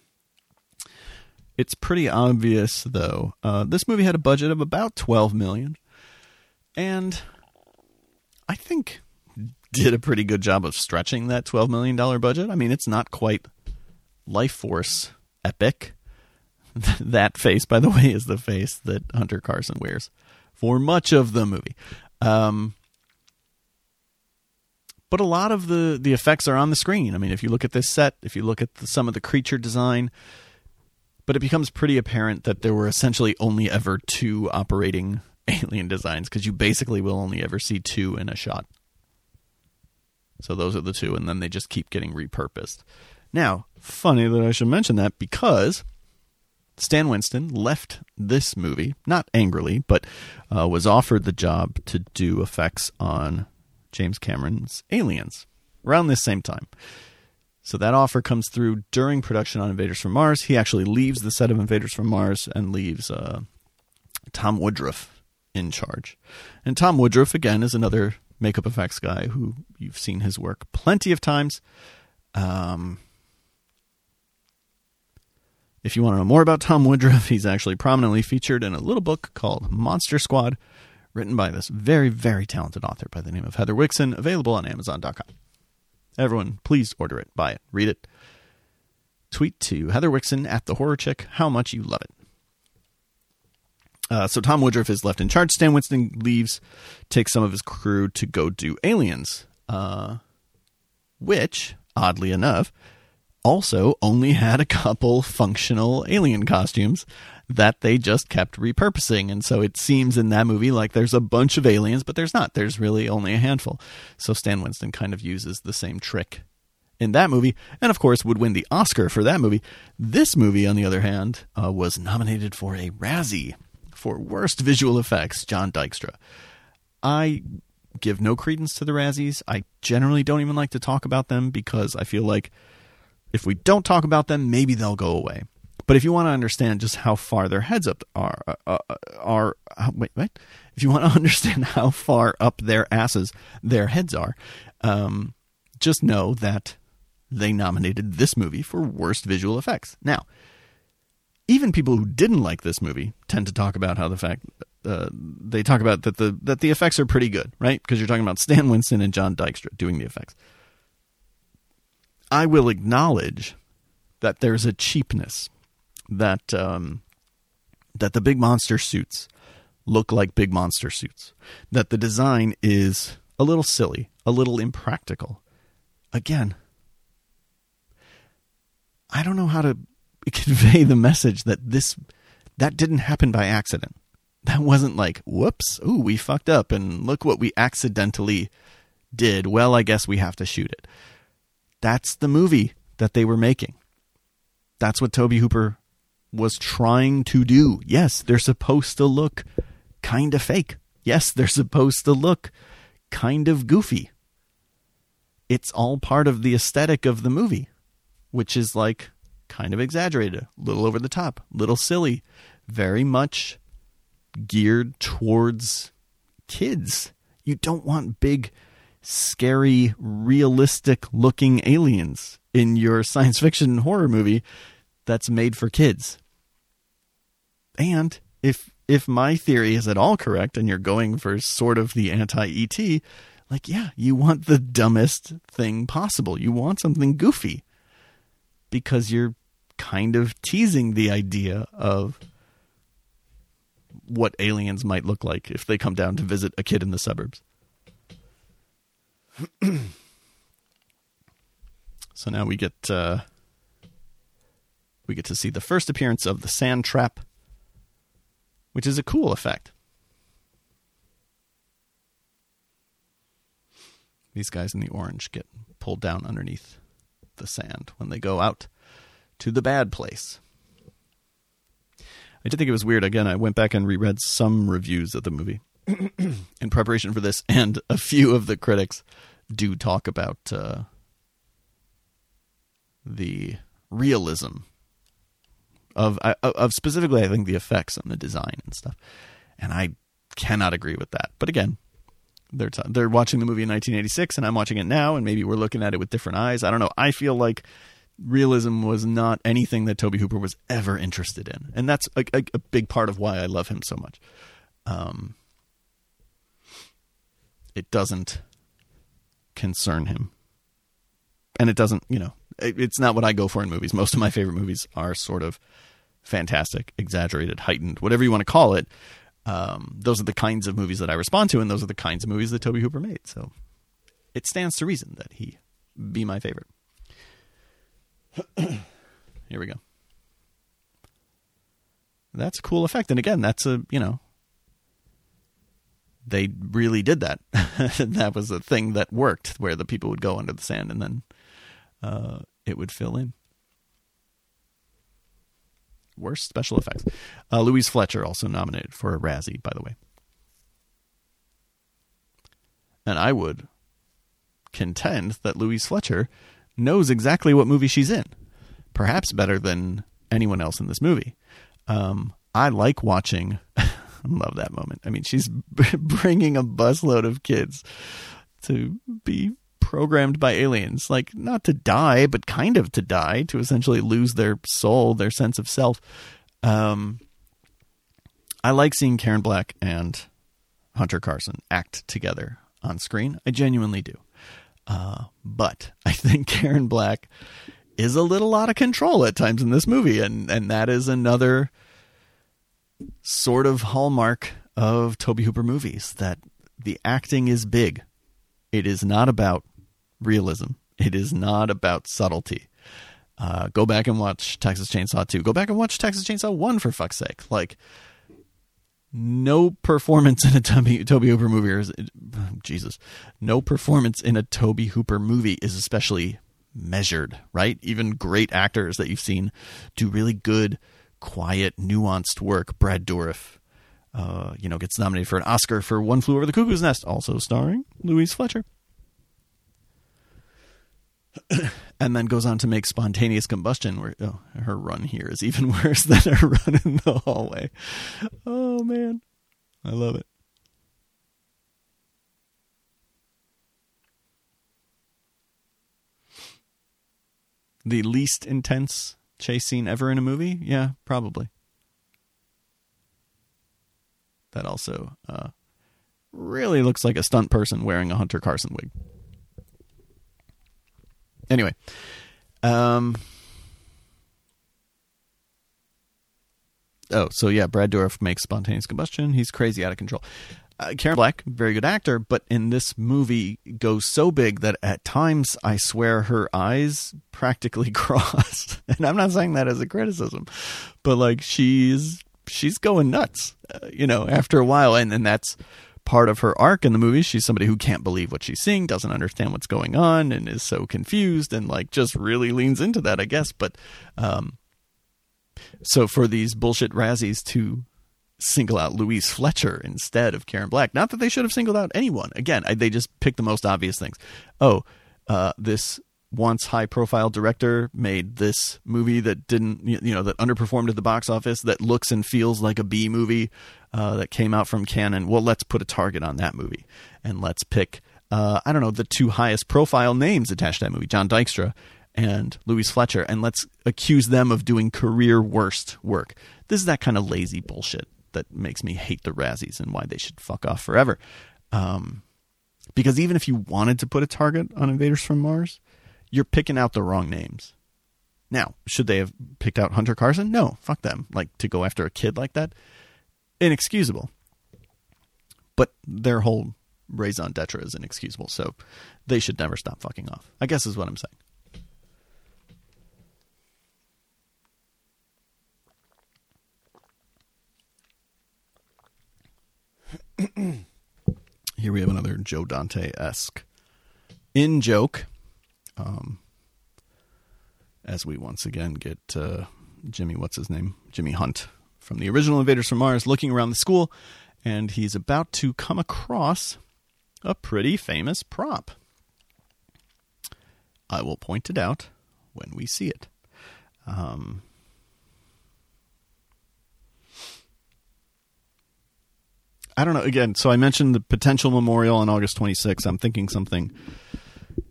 [SPEAKER 1] it's pretty obvious, though. Uh, this movie had a budget of about 12 million, and I think did a pretty good job of stretching that $12 million budget. I mean, it's not quite Lifeforce epic. <laughs> that face, by the way, is the face that Hunter Carson wears for much of the movie. Um, but a lot of the, the effects are on the screen. I mean, if you look at this set, if you look at the, some of the creature design, but it becomes pretty apparent that there were essentially only ever two operating <laughs> alien designs because you basically will only ever see two in a shot. So those are the two, and then they just keep getting repurposed. Now, funny that I should mention that because Stan Winston left this movie, not angrily, but uh, was offered the job to do effects on James Cameron's Aliens around this same time. So that offer comes through during production on Invaders from Mars. He actually leaves the set of Invaders from Mars and leaves uh, Tom Woodruff in charge. And Tom Woodruff, again, is another makeup effects guy who you've seen his work plenty of times. Um, if you want to know more about Tom Woodruff, he's actually prominently featured in a little book called Monster Squad, written by this very, very talented author by the name of Heather Wixson, available on Amazon.com. Everyone, please order it, buy it, read it. Tweet to Heather Wixson at the Horror Chick how much you love it. Uh, so Tom Woodruff is left in charge. Stan Winston leaves, takes some of his crew to go do Aliens, uh, which, oddly enough, also only had a couple functional alien costumes that they just kept repurposing. And so it seems in that movie like there's a bunch of aliens, but there's not. There's really only a handful. So Stan Winston kind of uses the same trick in that movie, and of course would win the Oscar for that movie. This movie, on the other hand, uh, was nominated for a Razzie for Worst Visual Effects, John Dykstra. I give no credence to the Razzies. I generally don't even like to talk about them because I feel like if we don't talk about them, maybe they'll go away. But if you want to understand just how far their heads up are, uh, uh, are uh, wait, wait. If you want to <laughs> understand how far up their asses their heads are, um, just know that they nominated this movie for worst visual effects. Now, even people who didn't like this movie tend to talk about how the fact uh, they talk about that the that the effects are pretty good, right? Because you're talking about Stan Winston and John Dykstra doing the effects. I will acknowledge that there's a cheapness that um, that the big monster suits look like big monster suits. That the design is a little silly, a little impractical. Again, I don't know how to <laughs> convey the message that this that didn't happen by accident. That wasn't like, whoops, ooh, we fucked up and look what we accidentally did. Well, I guess we have to shoot it. That's the movie that they were making. That's what Tobe Hooper was trying to do. Yes, they're supposed to look kind of fake. Yes, they're supposed to look kind of goofy. It's all part of the aesthetic of the movie, which is like kind of exaggerated, a little over the top, little silly, very much geared towards kids. You don't want big scary, realistic looking aliens in your <laughs> science fiction horror movie that's made for kids. And if if my theory is at all correct and you're going for sort of the anti ET, like yeah, you want the dumbest thing possible. You want something goofy. Because you're kind of teasing the idea of what aliens might look like if they come down to visit a kid in the suburbs. <clears throat> so now we get uh, we get to see the first appearance of the sand trap, which is a cool effect. These guys in the orange get pulled down underneath the sand when they go out to the bad place. I did think it was weird. Again, I went back and reread some reviews of the movie <clears throat> in preparation for this, and a few of the critics do talk about uh, the realism of of specifically, I think the effects and the design and stuff, and I cannot agree with that. But again, they're t- they're watching the movie in 1986, and I'm watching it now, and maybe we're looking at it with different eyes. I don't know. I feel like realism was not anything that Tobe Hooper was ever interested in, and that's a, a, a big part of why I love him so much. Um, it doesn't concern him. And it doesn't, you know, it, it's not what I go for in movies. Most of my favorite movies are sort of fantastic, exaggerated, heightened, whatever you want to call it. Um, those are the kinds of movies that I respond to, and those are the kinds of movies that Tobe Hooper made. So it stands to reason that he be my favorite. <clears throat> Here we go. That's a cool effect. And again, that's a, you know, they really did that. <laughs> that was a thing that worked where the people would go under the sand and then uh, it would fill in. Worst special effects. Uh, Louise Fletcher also nominated for a Razzie, by the way. And I would contend that Louise Fletcher knows exactly what movie she's in, perhaps better than anyone else in this movie. Um, I like watching. <laughs> Love that moment. I mean, she's <laughs> bringing a busload of kids to be programmed by aliens, like not to die, but kind of to die, to essentially lose their soul, their sense of self. Um, I like seeing Karen Black and Hunter Carson act together on screen. I genuinely do. Uh, but I think <laughs> Karen Black is a little out of control at times in this movie, and and that is another sort of hallmark of Tobe Hooper movies that the acting is big. It is not about realism. It is not about subtlety. Uh, go back and watch Texas Chainsaw 2. Go back and watch Texas Chainsaw 1 for fuck's sake. Like, no performance in a Toby, Tobe Hooper movie is, Jesus, no performance in a Tobe Hooper movie is especially measured, right? Even great actors that you've seen do really good, quiet, nuanced work. Brad Dourif, uh, you know, gets nominated for an Oscar for One Flew Over the Cuckoo's Nest, also starring Louise Fletcher. <coughs> and then goes on to make spontaneous combustion where oh, her run here is even <laughs> worse than her run in the hallway oh man i love it the least intense chase scene ever in a movie yeah probably that also uh, really looks like a stunt person wearing a hunter carson wig Anyway, um, oh, so yeah, Brad Dourif makes spontaneous combustion. He's crazy out of control. Uh, Karen Black, very good actor, but in this movie goes so big that at times I swear her eyes <laughs> practically <laughs> crossed. and I'm not saying that as a criticism, but like she's she's going nuts, uh, you know, after a while, and and that's part of her arc in the movie. She's somebody who can't believe what she's seeing, doesn't understand what's going on, and is so confused and like just really leans into that, I guess. But um, so for these bullshit Razzies to single out Louise Fletcher instead of Karen Black, not that they should have singled out anyone. Again, they just picked the most obvious things. Oh, uh, this once high profile director made this movie that didn't you know that underperformed at the box office that looks and feels like a B movie uh, that came out from Cannon. Well, let's put a target on that movie and let's pick uh, I don't know the two highest profile names attached to that movie, John Dykstra and Louise Fletcher, and let's accuse them of doing career worst work. This is that kind of lazy bullshit that makes me hate the Razzies and why they should fuck off forever. Um, because even if you wanted to put a target on Invaders from Mars, you're picking out the wrong names. Now, should they have picked out Hunter Carson? No, fuck them. Like to go after a kid like that, inexcusable. But their whole raison d'etre is inexcusable, so they should never stop fucking off. I guess is what I'm saying. <clears throat> Here we have another Joe Dante esque in joke um, as we once again get uh, Jimmy, what's his name? Jimmy Hunt from the original Invaders from Mars looking around the school, and he's about to come across a pretty famous prop. I will point it out when we see it. Um, I don't know. Again, so I mentioned the potential memorial on August 26th. I'm thinking something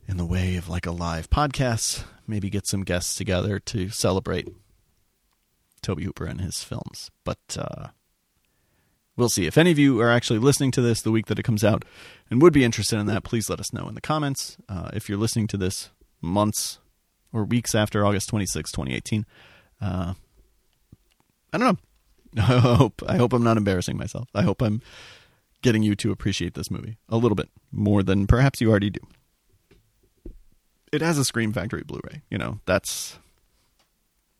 [SPEAKER 1] in the way of like a live podcast, maybe get some guests together to celebrate Tobe Hooper and his films. But uh, we'll see. If any of you are actually listening to this the week that it comes out and would be interested in that, please let us know in the comments. Uh, if you're listening to this months or weeks after August 26, 2018, uh, I don't know. <laughs> I hope I hope I'm not embarrassing myself. I hope I'm getting you to appreciate this movie a little bit more than perhaps you already do. It has a Scream Factory Blu-ray. You know that's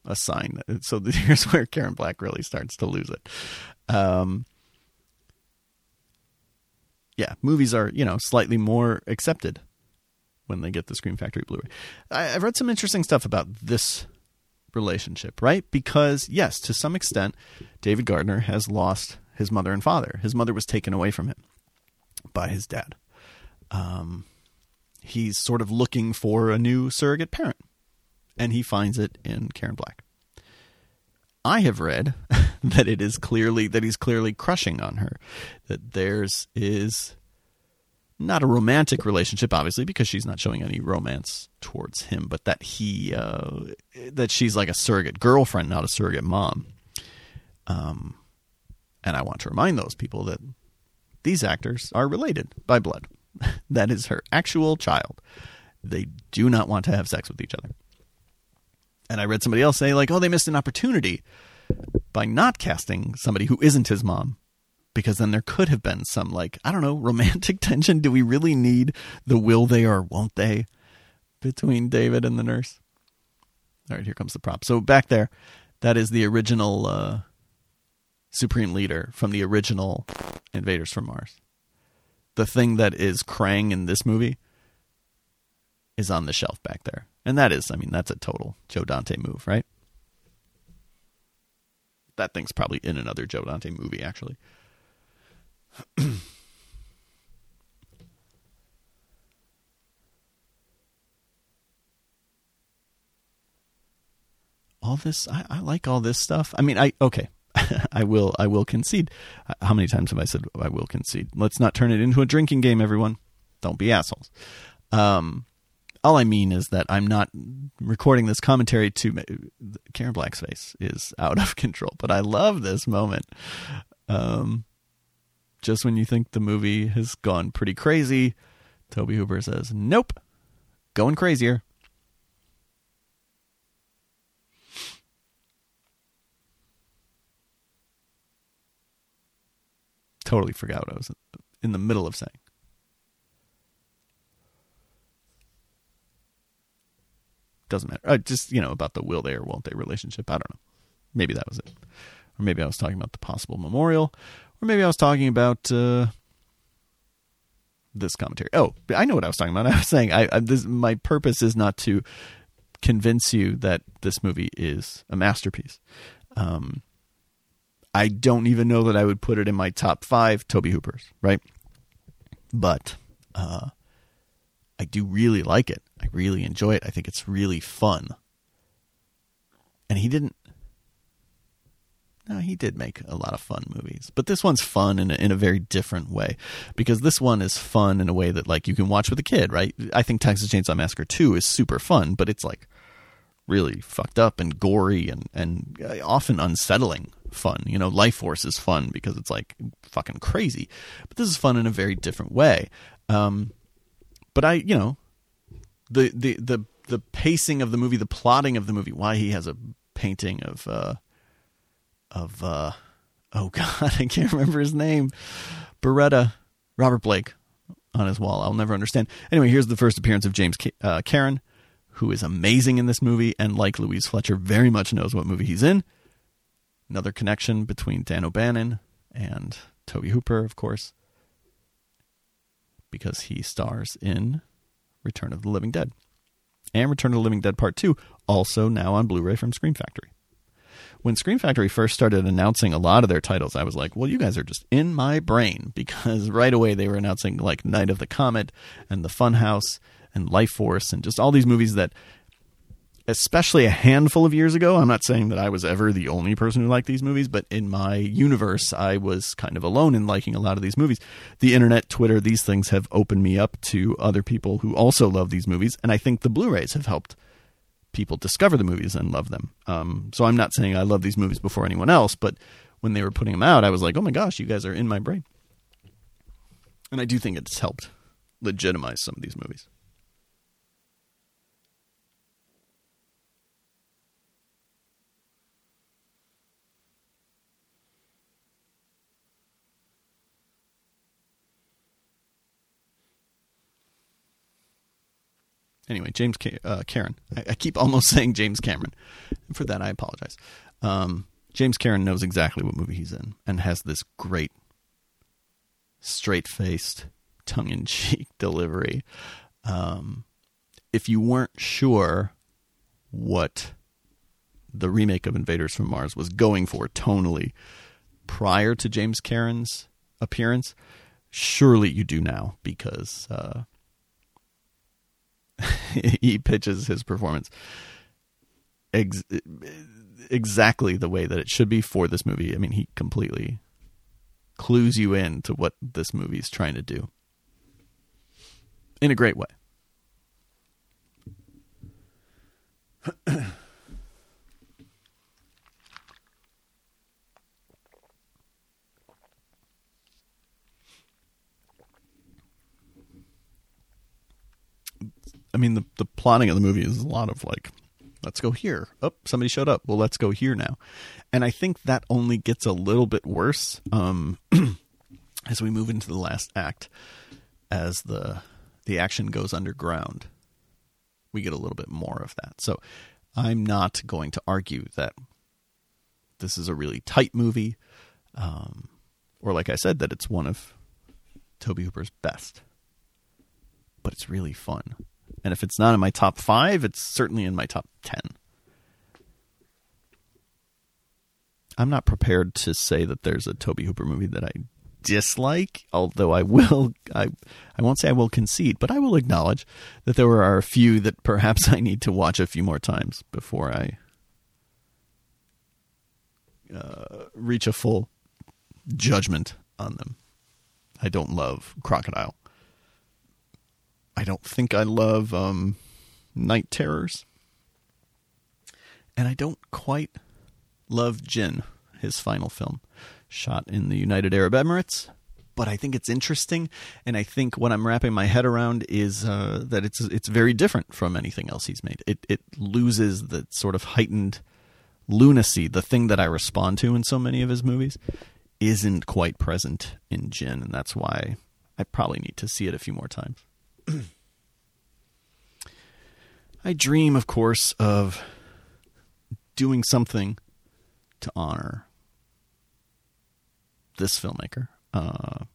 [SPEAKER 1] a sign. So <laughs> here's where Karen Black really starts to lose it. Um, yeah, movies are you know slightly more accepted when they get the Scream Factory Blu-ray. I, have read some interesting stuff about this relationship, right? Because yes, to some extent, David Gardner has lost his mother and father. His mother was taken away from him by his dad. Um, he's sort of looking for a new surrogate parent, and he finds it in Karen Black. I have read <laughs> that it is clearly that he's clearly crushing on her. That theirs is not a romantic relationship, obviously, because she's not showing any romance towards him, but that he uh, that she's like a surrogate girlfriend, not a surrogate mom. Um, and I want to remind those people that these actors are related by blood. <laughs> that is her actual child. They do not want to have sex with each other. And I read somebody else say, like, oh, they missed an opportunity by not casting somebody who isn't his mom. Because then there could have been some, like, I don't know, <laughs> romantic tension. Do we really need the will they or won't they between David and the nurse? All right, here comes the prop. So back there, that is the original uh, Supreme Leader from the original Invaders from Mars. The thing that is Krang in this movie is on the shelf back there. And that is, I mean, that's a total Joe Dante move, right? That thing's probably in another Joe Dante movie, actually. <clears throat> all this, I, I like all this stuff. I mean, I okay. <laughs> I will I will concede. How many times have I said I will concede? Let's not turn it into a drinking game, everyone. Don't be assholes. Um, all I mean is that I'm not recording this commentary to Karen Black's face is out of <laughs> control, but I love this moment. Um, just when you think the movie has gone pretty crazy, Tobe Hooper says, "Nope, going crazier." Totally forgot what I was in the middle of saying. doesn't matter. Uh, just you know about the will they or won't they relationship. I don't know. Maybe that was it, or maybe I was talking about the possible memorial, or maybe I was talking about uh, this commentary. Oh, I know what I was talking about. <laughs> I was saying I, I this my purpose is not to convince you that this movie is a masterpiece. Um, I don't even know that I would put it in my top five Tobe Hoopers, right? But uh, I do really like it. I really enjoy it. I think it's really fun. And he didn't. No, he did make a lot of fun movies, but this one's fun in a, in a very different way because this one is fun in a way that like you can watch with a kid, right? I think Texas Chainsaw Massacre Two is super fun, but it's like really fucked up and gory and and uh, often unsettling fun. You know, Lifeforce is fun because it's like fucking crazy, but this is fun in a very different way. Um, but I, you know, the the the the pacing of the movie, the plotting of the movie, why he has a painting of uh of uh oh <laughs> god, I can't remember his name. Beretta, Robert Blake on his wall. I'll never understand. Anyway, here's the first appearance of James uh, Karen, who is amazing in this movie and like Louise Fletcher very much knows what movie he's in. Another connection between Dan O'Bannon and Tobe Hooper, of course, because he stars in Return of the Living Dead. And Return of the Living Dead Part 2, also now on Blu ray from Scream Factory. When Scream Factory first started announcing a lot of their titles, I was like, well, you guys are just in my brain <laughs> because right away they were announcing like Night of the Comet and The Funhouse and Lifeforce and just all these movies that especially a handful of years ago. I'm not saying that I was ever the only person who liked these movies, but in my universe, I was kind of alone in liking a lot of these movies. The internet, Twitter, these things have opened me up to other people who also love these movies, and I think the Blu-rays have helped people discover the movies and love them. Um, so I'm not saying I love these movies before anyone else, but when they were putting them out, I was like, oh my gosh, you guys are in my brain. And I do think it's helped legitimize some of these movies. Anyway, James Ca- uh, Karen. I, I, keep almost <laughs> saying James Cameron. For that, I apologize. Um, James Karen knows exactly what movie he's in and has this great, straight faced, tongue in cheek <laughs> delivery. Um, if you weren't sure what the remake of Invaders from Mars was going for tonally prior to James Karen's appearance, surely you do now because uh, <laughs> he pitches his performance ex- exactly the way that it should be for this movie. I mean, he completely clues you in to what this movie is trying to do in a great way. <clears throat> I mean, the the plotting of the movie is a lot of like, let's go here. Oh, somebody showed up. Well, let's go here now. And I think that only gets a little bit worse um, <clears throat> as we move into the last act, as the the action goes underground. We get a little bit more of that. So I'm not going to argue that this is a really tight movie, um, or like I said, that it's one of Tobe Hooper's best. But it's really fun. And if it's not in my top five, it's certainly in my top 10. I'm not prepared to say that there's a Tobe Hooper movie that I dislike, although I will I I won't say I will concede, but I will acknowledge that there are a few that perhaps I need to watch a few more times before I uh, reach a full judgment on them. I don't love Crocodile. I don't think I love um, Night Terrors. And I don't quite love Djinn, his final film, shot in the United Arab Emirates. But I think it's interesting, and I think what I'm wrapping my head around is uh, that it's it's very different from anything else he's made. It it loses the sort of heightened lunacy, the thing that I respond to in so many of his movies, isn't quite present in Djinn, and that's why I probably need to see it a few more times. <clears throat> I dream, of course, of doing something to honor this filmmaker. Uh,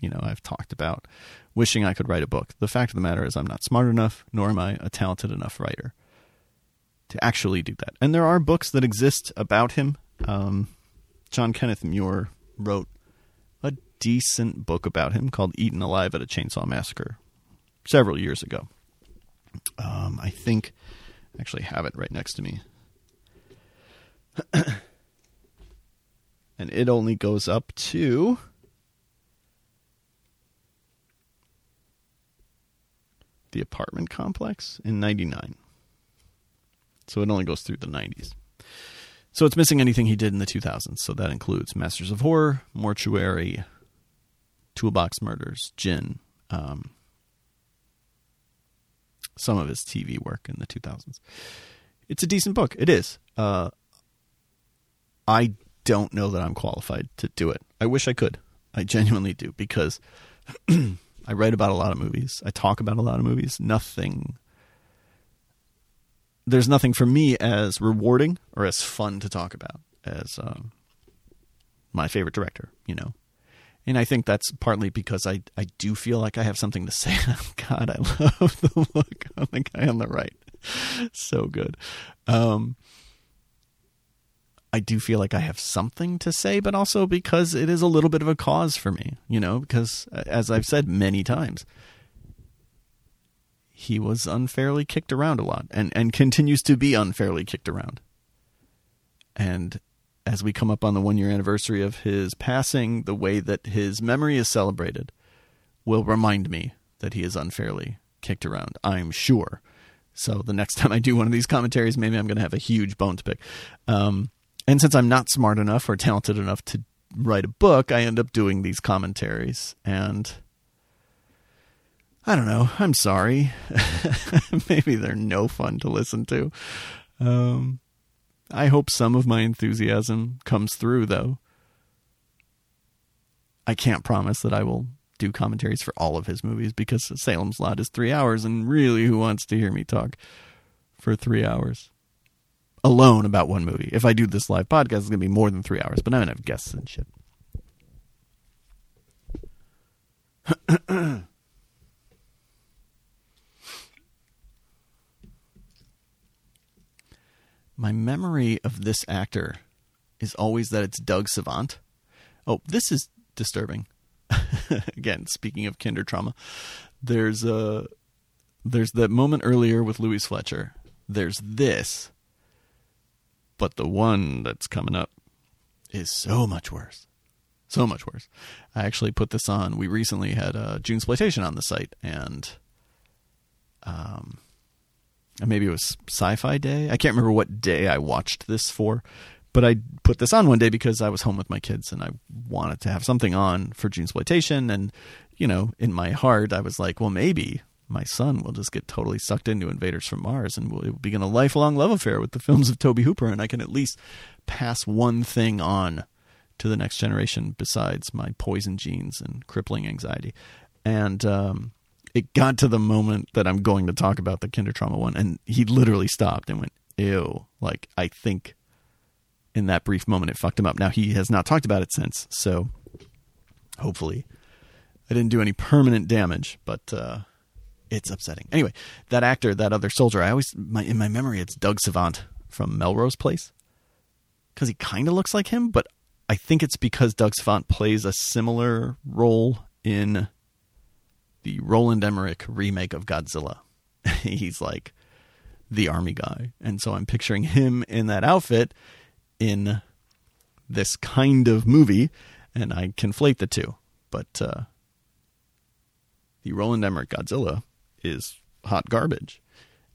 [SPEAKER 1] you know, I've talked about wishing I could write a book. The fact of the matter is, I'm not smart enough, nor am I a talented enough writer to actually do that. And there are books that exist about him. Um, John Kenneth Muir wrote a decent book about him called Eaten Alive at a Chainsaw Massacre several years ago. Um, I think I actually have it right next to me. <coughs> and it only goes up to the apartment complex in 99. So it only goes through the 90s. So it's missing anything he did in the 2000s. So that includes Masters of Horror, Mortuary, Toolbox Murders, Djinn, um, some of his TV work in the 2000s. It's a decent book. It is. Uh, I don't know that I'm qualified to do it. I wish I could. I genuinely do because <clears throat> I write about a lot of movies. I talk about a lot of movies. Nothing. There's nothing for me as rewarding or as fun to talk about as um, my favorite director. You know, and I think that's partly because I, I do feel like I have something to say. <laughs> God, I love the look on the guy on the right. So good. Um, I do feel like I have something to say, but also because it is a little bit of a cause for me, you know, because uh, as I've said many times, he was unfairly kicked around a lot and, and continues to be unfairly kicked around. And as we come up on the one year anniversary of his passing, the way that his memory is celebrated will remind me that he is unfairly kicked around, I'm sure. So the next <laughs> time I do one of these commentaries, maybe I'm going to have a huge bone to pick. Um, and since I'm not smart enough or talented enough to write a book, I end up doing these commentaries. And I don't know. I'm sorry. <laughs> Maybe they're no fun to listen to. Um, I hope some of my enthusiasm comes through, though. I can't promise that I will do commentaries for all of his movies because Salem's Lot is three hours, and really, who wants to hear me talk for three hours alone about one movie? If I do this live podcast, it's going to be more than three hours, but I'm going to have guests and shit. <clears throat> My memory of this actor is always that it's Doug Savant. Oh, this is disturbing. <laughs> Again, speaking of kinder trauma, there's a there's that moment earlier with Louise Fletcher. There's this, but the one that's coming up is so much worse. So much worse. I actually put this on. We recently had a Junesploitation on the site, and um, maybe it was Sci-Fi Day. I can't remember what day I watched this for, but I put this on one day because I was home with my kids and I wanted to have something on for Junesploitation. And you know, in my heart, I was like, well, maybe my son will just get totally sucked into Invaders from Mars and will begin a lifelong love affair with the films of Tobe Hooper, and I can at least pass one thing on to the next generation besides my poison genes and crippling anxiety. And um, it got to the moment that I'm going to talk about the kinder trauma one, and he literally stopped and went, "Ew!" Like I think in that brief moment it fucked him up. Now he has not talked about it since, so hopefully I didn't do any permanent damage, but uh, it's upsetting. Anyway, that actor, that other soldier, I always my in my memory it's Doug Savant from Melrose Place because he kind of looks like him, but I think it's because Doug Savant plays a similar role in the Roland Emmerich remake of Godzilla. <laughs> He's like the army guy. And so I'm picturing him in that outfit in this kind of movie, and I conflate the two. But uh, the Roland Emmerich Godzilla is hot garbage.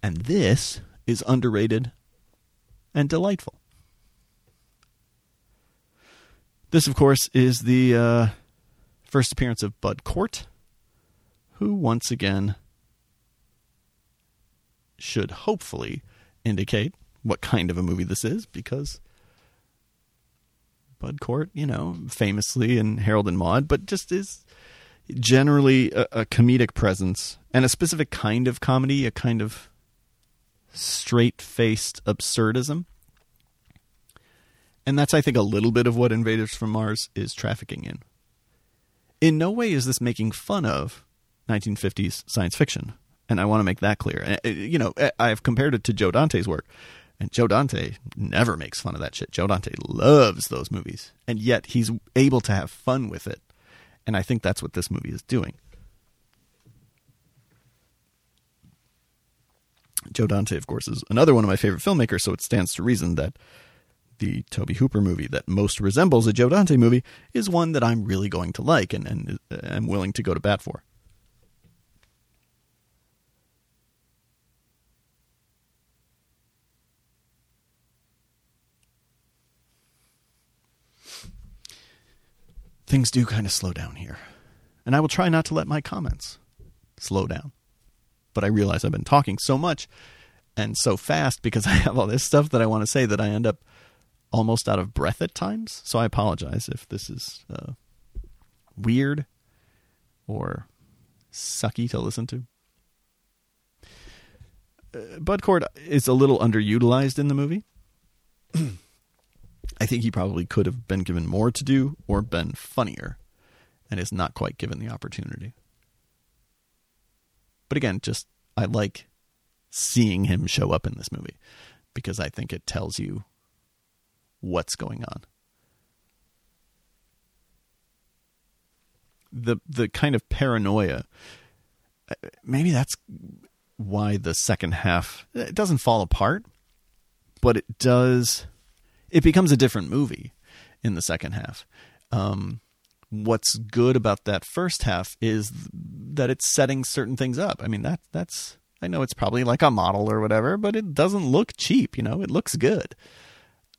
[SPEAKER 1] And this is underrated and delightful. This, of course, is the uh, first appearance of Bud Cort who once again should hopefully indicate what kind of a movie this is because Bud Cort, you know, famously in Harold and Maude, but just is generally a, a comedic presence and a specific kind of comedy, a kind of straight faced absurdism. And that's, I think, a little bit of what Invaders from Mars is trafficking in. In no way is this making fun of 1950s science fiction. And I want to make that clear. Uh, you know, uh, I've compared it to Joe Dante's work, and Joe Dante never makes fun of that shit. Joe Dante loves those movies, and yet he's able to have fun with it. And I think that's what this movie is doing. Joe Dante, of course, is another one of my favorite filmmakers, so it stands to reason that the Tobe Hooper movie that most resembles a Joe Dante movie is one that I'm really going to like and, and am willing to go to bat for. Things do kind of slow down here. And I will try not to let my comments slow down. But I realize I've been talking so much and so fast because <laughs> I have all this stuff that I want to say that I end up almost out of breath at times. So I apologize if this is uh, weird or sucky to listen to. Uh, Bud Cort is a little underutilized in the movie. <clears throat> I think he probably could have been given more to do or been funnier and is not quite given the opportunity. But again, just I like seeing him show up in this movie because I think it tells you what's going on. The the kind of paranoia uh, maybe that's why the second half it doesn't fall apart, but it does it becomes a different movie in the second half. Um, what's good about that first half is that it's setting certain things up. I mean that that's I know it's probably like a model or whatever, but it doesn't look cheap. You know, it looks good.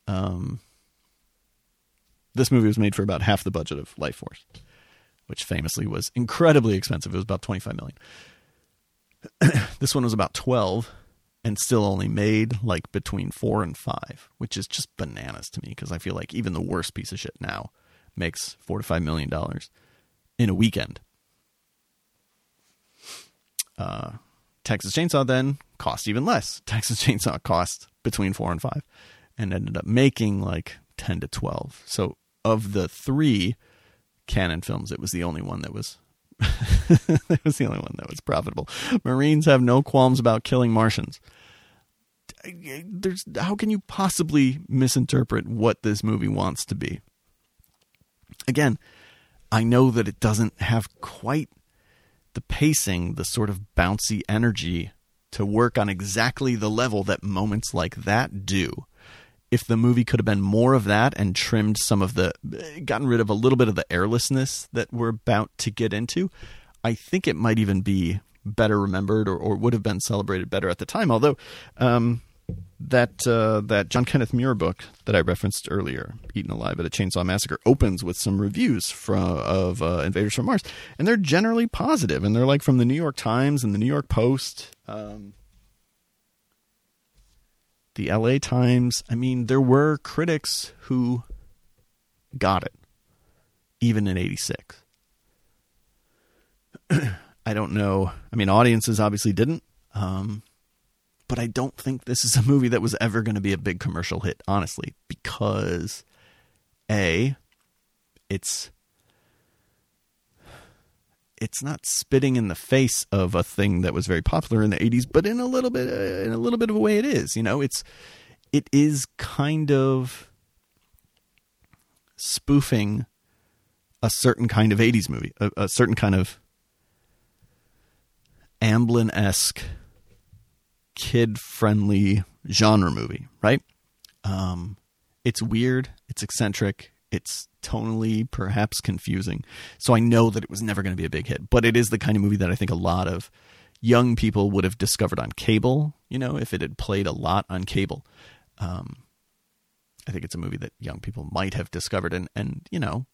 [SPEAKER 1] Um, This movie was made for about half the budget of Lifeforce, which famously was incredibly expensive. It was about 25 million. <coughs> this one was about 12 and still only made like between 4 and 5, which is just bananas to me because I feel like even the worst piece of shit now makes 4 to 5 million dollars in a weekend. Uh, Texas Chainsaw then cost even less. <laughs> Texas Chainsaw cost between 4 and 5 and ended up making like 10 to 12. So of the 3 Cannon films, it was the only one that was <laughs> it was the only one that was profitable. Marines have no qualms about killing Martians. There's how can you possibly misinterpret what this movie wants to be? Again, I know that it doesn't have quite the pacing, the sort of bouncy energy to work on exactly the level that moments like that do. If the movie could have been more of that and trimmed some of the, gotten rid of a little bit of the airlessness that we're about to get into, I think it might even be better remembered or, or would have been celebrated better at the time. Although, um, that uh, that John Kenneth Muir book that I referenced earlier, "Eaten Alive at a Chainsaw Massacre," opens with some reviews from of uh, Invaders from Mars, and they're generally positive, and they're like from the New York Times and the New York Post, um, the L.A. Times. I mean, there were critics who got it, even in '86. <clears throat> I don't know. I mean, audiences obviously didn't. Um, but I don't think this is a movie that was ever going to be a big commercial hit, honestly, because a it's it's not spitting in the face of a thing that was very popular in the 80s but in a little bit in a little bit of a way it is you know it's it is kind of spoofing a certain kind of 80s movie a, a certain kind of Amblin-esque kid friendly genre movie, right? Um, it's weird, it's eccentric, it's tonally perhaps confusing. So I know that it was never going to be a big hit, but it is the kind of movie that I think a lot of young people would have discovered on cable, you know, if it had played a lot on cable. Um, I think it's a movie that young people might have discovered and and you know,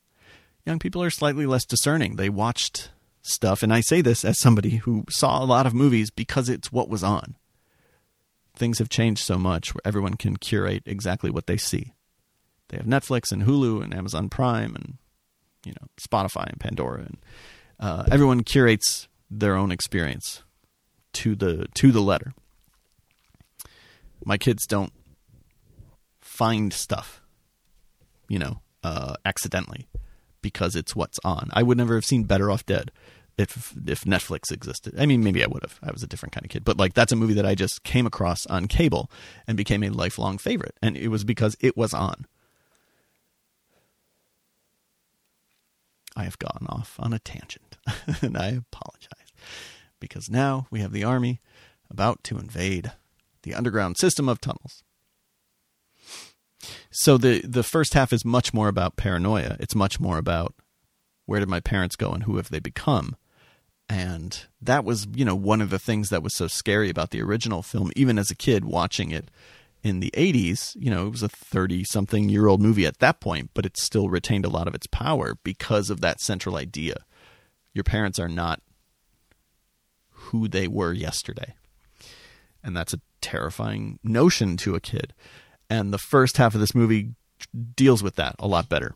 [SPEAKER 1] young people are slightly less discerning. They watched stuff and I say this as somebody who saw a lot of movies because it's what was on things have changed so much where everyone can curate exactly what they see. They have Netflix and Hulu and Amazon Prime and you know Spotify and Pandora and uh, everyone curates their own experience to the to the letter. My kids don't find stuff, you know, uh, accidentally because it's what's on. I would never have seen Better Off Dead if if Netflix existed. I mean, maybe I would have. I was a different kind of kid, but like that's a movie that I just came across on cable and became a lifelong favorite, and it was because it was on. I have gone off on a tangent, <laughs> and I apologize because now we have the army about to invade the underground system of tunnels. So the the first half is much more about paranoia. It's much more about where did my parents go and who have they become and that was you know one of the things that was so scary about the original film even as a kid watching it in the 80s you know it was a 30 something year old movie at that point but it still retained a lot of its power because of that central idea. Your parents are not who they were yesterday. And that's a terrifying notion to a kid. And the first half of this movie deals with that a lot better.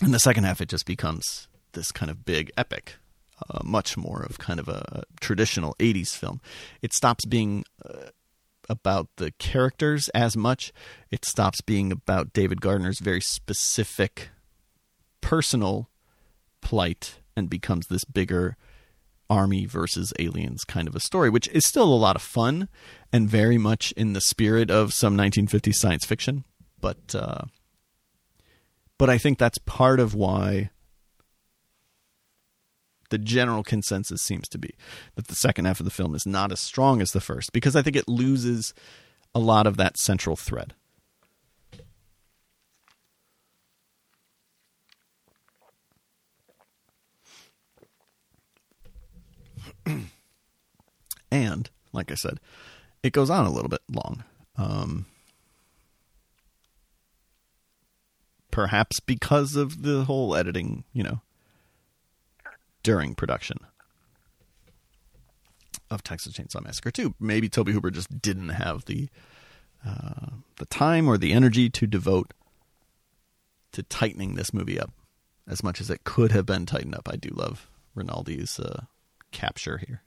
[SPEAKER 1] And the second half it just becomes this kind of big epic uh, much more of kind of a traditional 80s film. It stops being uh, about the characters as much, it stops being about David Gardner's very specific personal plight and becomes this bigger army versus aliens kind of a story, which is still a lot of fun and very much in the spirit of some 1950s science fiction. But uh, but I think that's part of why the general consensus seems to be that the second half of the film is not as strong as the first because I think it loses a lot of that central thread. <clears throat> and like I said, it goes on a little bit long. Um, perhaps because of the whole editing, you know, during production of Texas Chainsaw Massacre 2. Maybe Tobe Hooper just didn't have the uh, the time or the energy to devote to tightening this movie up as much as it could have been tightened up. I do love Rinaldi's uh, capture here.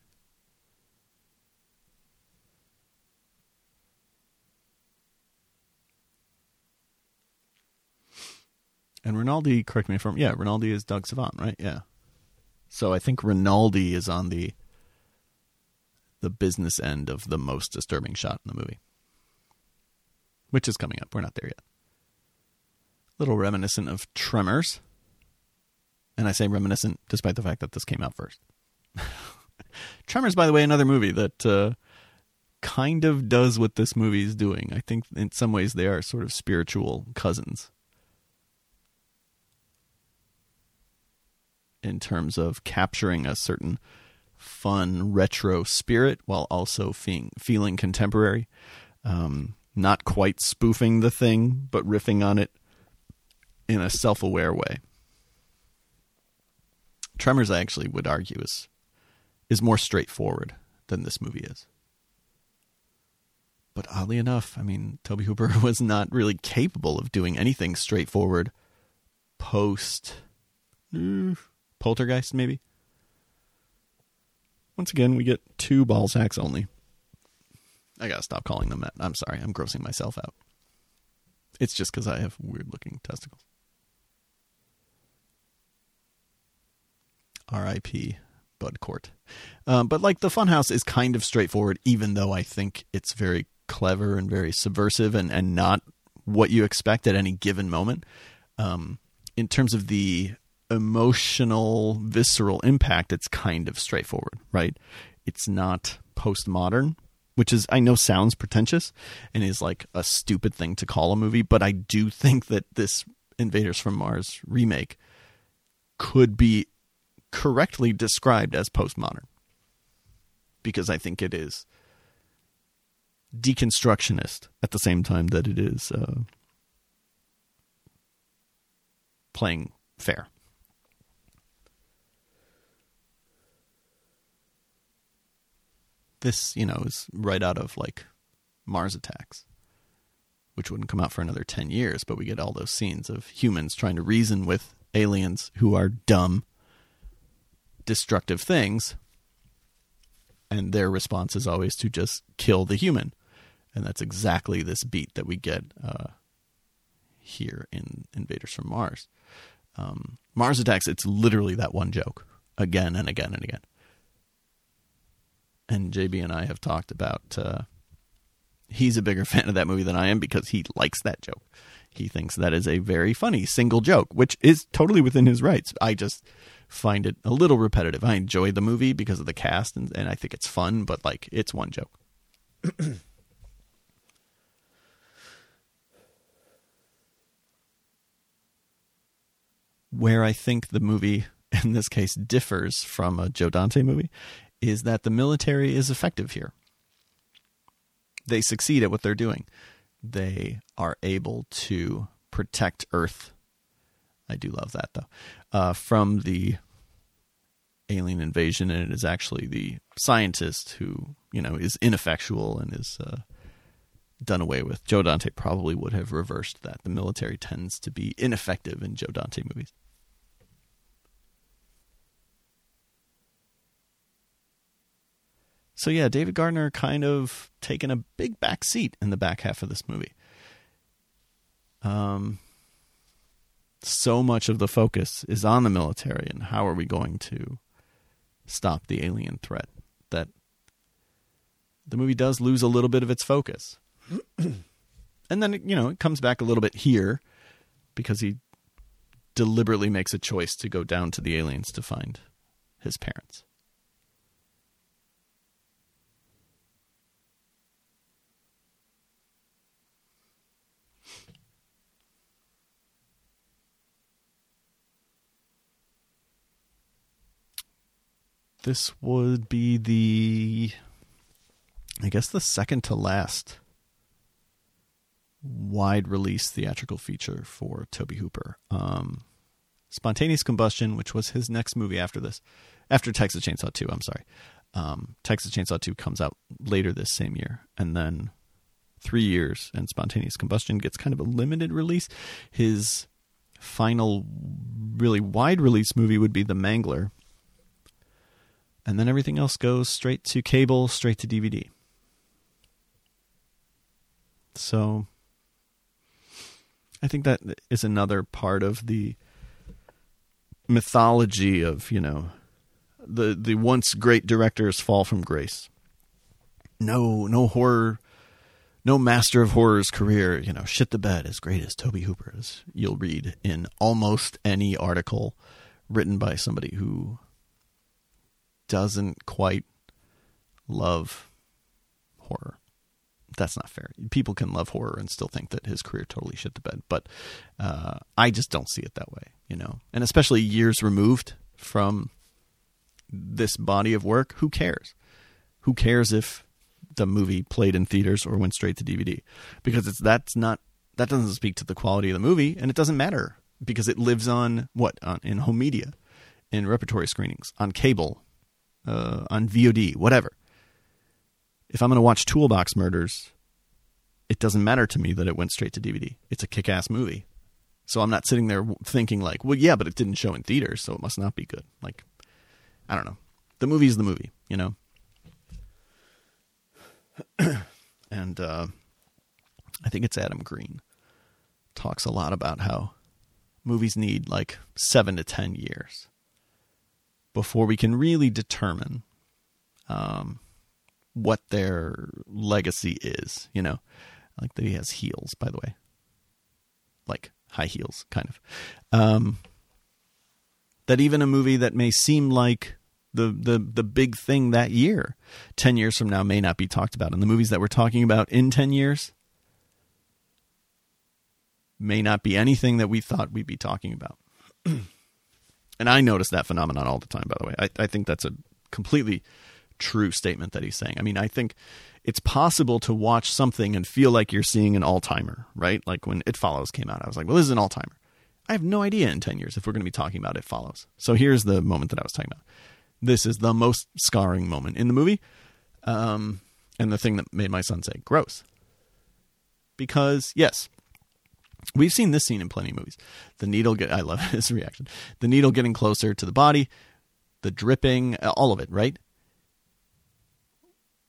[SPEAKER 1] And Rinaldi, correct me if I'm yeah, Rinaldi is Doug Savant, right? Yeah. So I think Rinaldi is on the the business end of the most disturbing shot in the movie. Which is coming up. We're not there yet. Little reminiscent of Tremors. And I say reminiscent despite the fact that this came out first. <laughs> Tremors, by the way, another movie that uh, kind of does what this movie is doing. I think in some ways they are sort of spiritual cousins. In terms of capturing a certain fun retro spirit while also feeling, feeling contemporary. Um, not quite spoofing the thing, but riffing on it in a self aware way. Tremors, I actually would argue, is is more straightforward than this movie is. But oddly enough, I mean, Tobe Hooper <laughs> was not really capable of doing anything straightforward post mm, Poltergeist, maybe. Once again, we get two ball sacks only. I gotta stop calling them that. I'm sorry, I'm grossing myself out. It's just because I have weird looking testicles. R.I.P. Bud Cort. Um, but like the Funhouse is kind of straightforward, even though I think it's very clever and very subversive and, and not what you expect at any given moment. Um, in terms of the emotional, visceral impact, it's kind of straightforward, right? It's not postmodern, which is, I know, sounds pretentious and is like a stupid thing to call a movie, but I do <laughs> think that this Invaders from Mars remake could be correctly described as postmodern because I think it is deconstructionist at the same time that it is uh, playing fair. This, you know, is right out of like Mars Attacks, which wouldn't come out for another 10 years, but we get all those scenes of humans trying to reason with aliens who are dumb, destructive things. And their response is always to just kill the human. And that's exactly this beat that we get uh, here in Invaders from Mars. Um, Mars Attacks, it's literally that one joke again and again and again and JB and I have talked about. Uh, he's a bigger <laughs> fan of that movie than I am because he likes that joke. He thinks that is a very funny single joke, which is totally within his rights. I just find it a little repetitive. I enjoy the movie because of the cast and, and I think it's fun, but like it's one joke. <clears throat> Where I think the movie in this case differs from a Joe Dante movie is that the military is effective here. They succeed at what they're doing. They are able to protect Earth. I do love that though. Uh, from the alien invasion, and it is actually the scientist who you know is ineffectual and is uh, done away with. Joe Dante probably would have reversed that. The military tends to be ineffective in Joe Dante movies. So yeah, David Gardner kind of taken a big back seat in the back half of this movie. Um, so much of the focus is on the military and how are we going to stop the alien threat that the movie does lose a little bit of its focus. <clears throat> and then you know, it comes back a little bit here because he deliberately makes a choice to go down to the aliens to find his parents. This would be the I guess the second to last wide release theatrical feature for Tobe Hooper. Um, Spontaneous Combustion, which was his next movie after this, after Texas Chainsaw 2, I'm sorry. Um, Texas Chainsaw 2 comes out later this same year. And then three years, and Spontaneous Combustion gets kind of a limited release. His final, really wide release movie would be The Mangler. And then everything else goes straight to cable, straight to DVD. So I think that is another part of the mythology of, you know, the the once great directors fall from grace. No, no horror no master of horror's career, you know, shit the bed as great as Tobe Hooper is. You'll read in almost any article written by somebody who doesn't quite love horror. That's not fair. People can love horror and still think that his career totally shit the bed, but uh, I just don't see it that way, you know. And especially years removed from this body of work, who cares? Who cares if the movie played in theaters or went straight to DVD because it's that's not that doesn't speak to the quality of the movie and it doesn't matter because it lives on what on, in home media in repertory screenings on cable uh, on VOD whatever. If I'm going to watch Toolbox Murders it doesn't matter to me that it went straight to DVD it's a kick-ass movie. So I'm not sitting there thinking like well yeah but it didn't show in theaters so it must not be good. Like I don't know. The movie is the movie you know? <clears throat> And uh, I think it's Adam Green talks a lot about how movies need like seven to ten years before we can really determine um, what their legacy is. You know, like that he has heels, by the way, like high heels, kind of. Um, that even a movie that may seem like the the the big thing that year 10 years from now may not be talked about and the movies that we're talking about in 10 years may not be anything that we thought we'd be talking about <clears throat> and i notice that phenomenon all the time by the way. I, I think that's a completely true statement that he's saying. I mean i think it's possible to watch something and feel like you're seeing an all-timer right? Like when it follows came out i was like well this is an all-timer. I have no idea in 10 years if we're going to be talking about it follows. So here's the moment that i was talking about. This is the most scarring moment in the movie. Um, and the thing that made my son say, gross. Because, yes, we've seen this scene in plenty of movies. The needle, get, I love <laughs> his reaction. The needle getting closer to the body, the dripping, uh, all of it, right?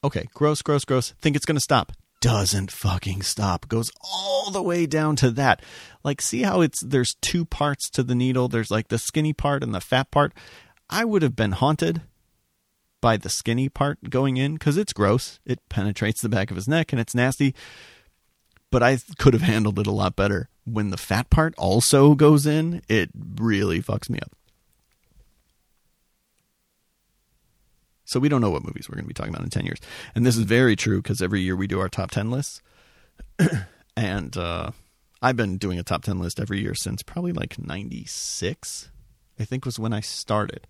[SPEAKER 1] Okay, gross, gross, gross. Think it's going to stop. Doesn't fucking stop. Goes all the way down to that. Like, see how it's there's two parts to the needle. There's like the skinny part and the fat part. I would have been haunted by the skinny part going in because it's gross. It penetrates the back of his neck and it's nasty. But I could have handled it a lot better. When the fat part also goes in, it really fucks me up. So we don't know what movies we're going to be talking about in 10 years. And this is very true because every year we do our top 10 lists. <clears throat> and uh, I've been doing a top 10 list every year since probably like 96 I think was when I started.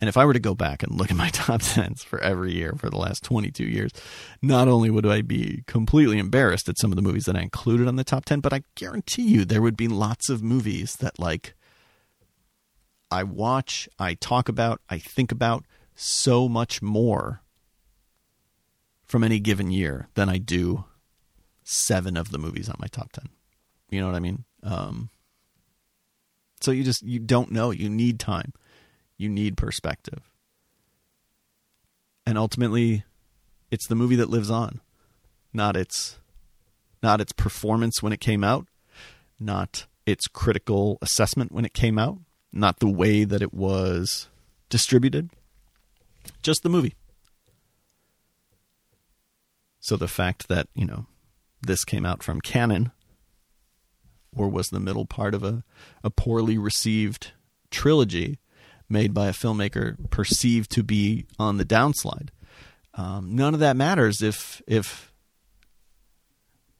[SPEAKER 1] And if I were to go back and look at my <laughs> top 10s for every year for the last 22 years, not only would I be completely embarrassed at some of the movies that I included on the top 10, but I guarantee you there would be lots of movies that like I watch, I talk about, I think about so much more from any given year than I do seven of the movies on my top 10. You know what I mean? Um, so you just you don't know. You need time. You need perspective. And ultimately it's the movie that lives on, not its not its performance when it came out, not its critical assessment when it came out, not the way that it was distributed, just the movie. So the fact that, you know, this came out from Cannon or was the middle part of a, a poorly received trilogy made by a filmmaker perceived to be on the downslide. Um, none of that matters if if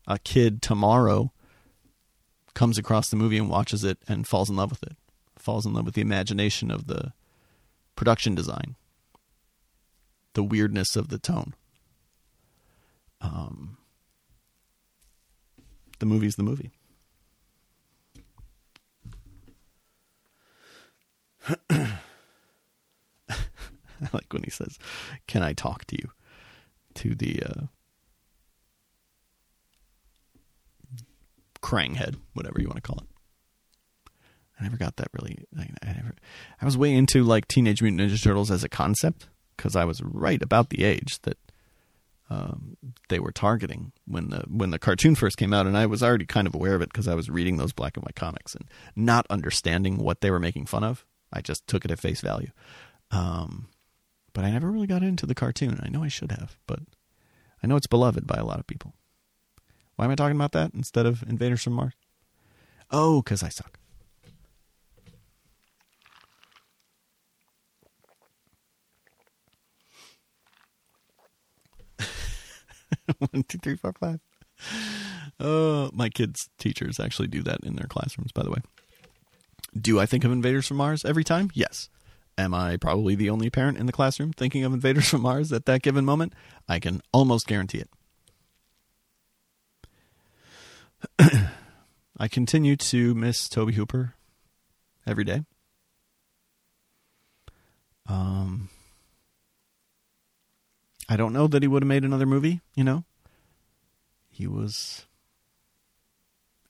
[SPEAKER 1] a kid tomorrow comes across the movie and watches it and falls in love with it, falls in love with the imagination of the production design, the weirdness of the tone. Um, the movie's the movie. <clears throat> I <laughs> like when he says, "Can I talk to you?" To the uh, Krang head, whatever you want to call it. I never got that really. I, I never. I was way into like Teenage Mutant Ninja Turtles as a concept because I was right about the age that um, they were targeting when the when the cartoon first came out, and I was already kind of aware of it because I was reading those black and white comics and not understanding what they were making fun of. I just took it at face value. Um, but I never really got into the cartoon. I know I should have, but I know it's beloved by a lot of people. Why am I talking about that instead of Invaders from Mars? Oh, because I suck. <laughs> One, two, three, four, five. Oh, my kids' teachers actually do that in their classrooms, by the way. Do I think of Invaders from Mars every time? Yes. Am I probably the only parent in the classroom thinking of Invaders <laughs> from Mars at that given moment? I can almost guarantee it. <clears throat> I continue to miss Tobe Hooper every day. Um, I don't know that he would have made another movie, you know. He was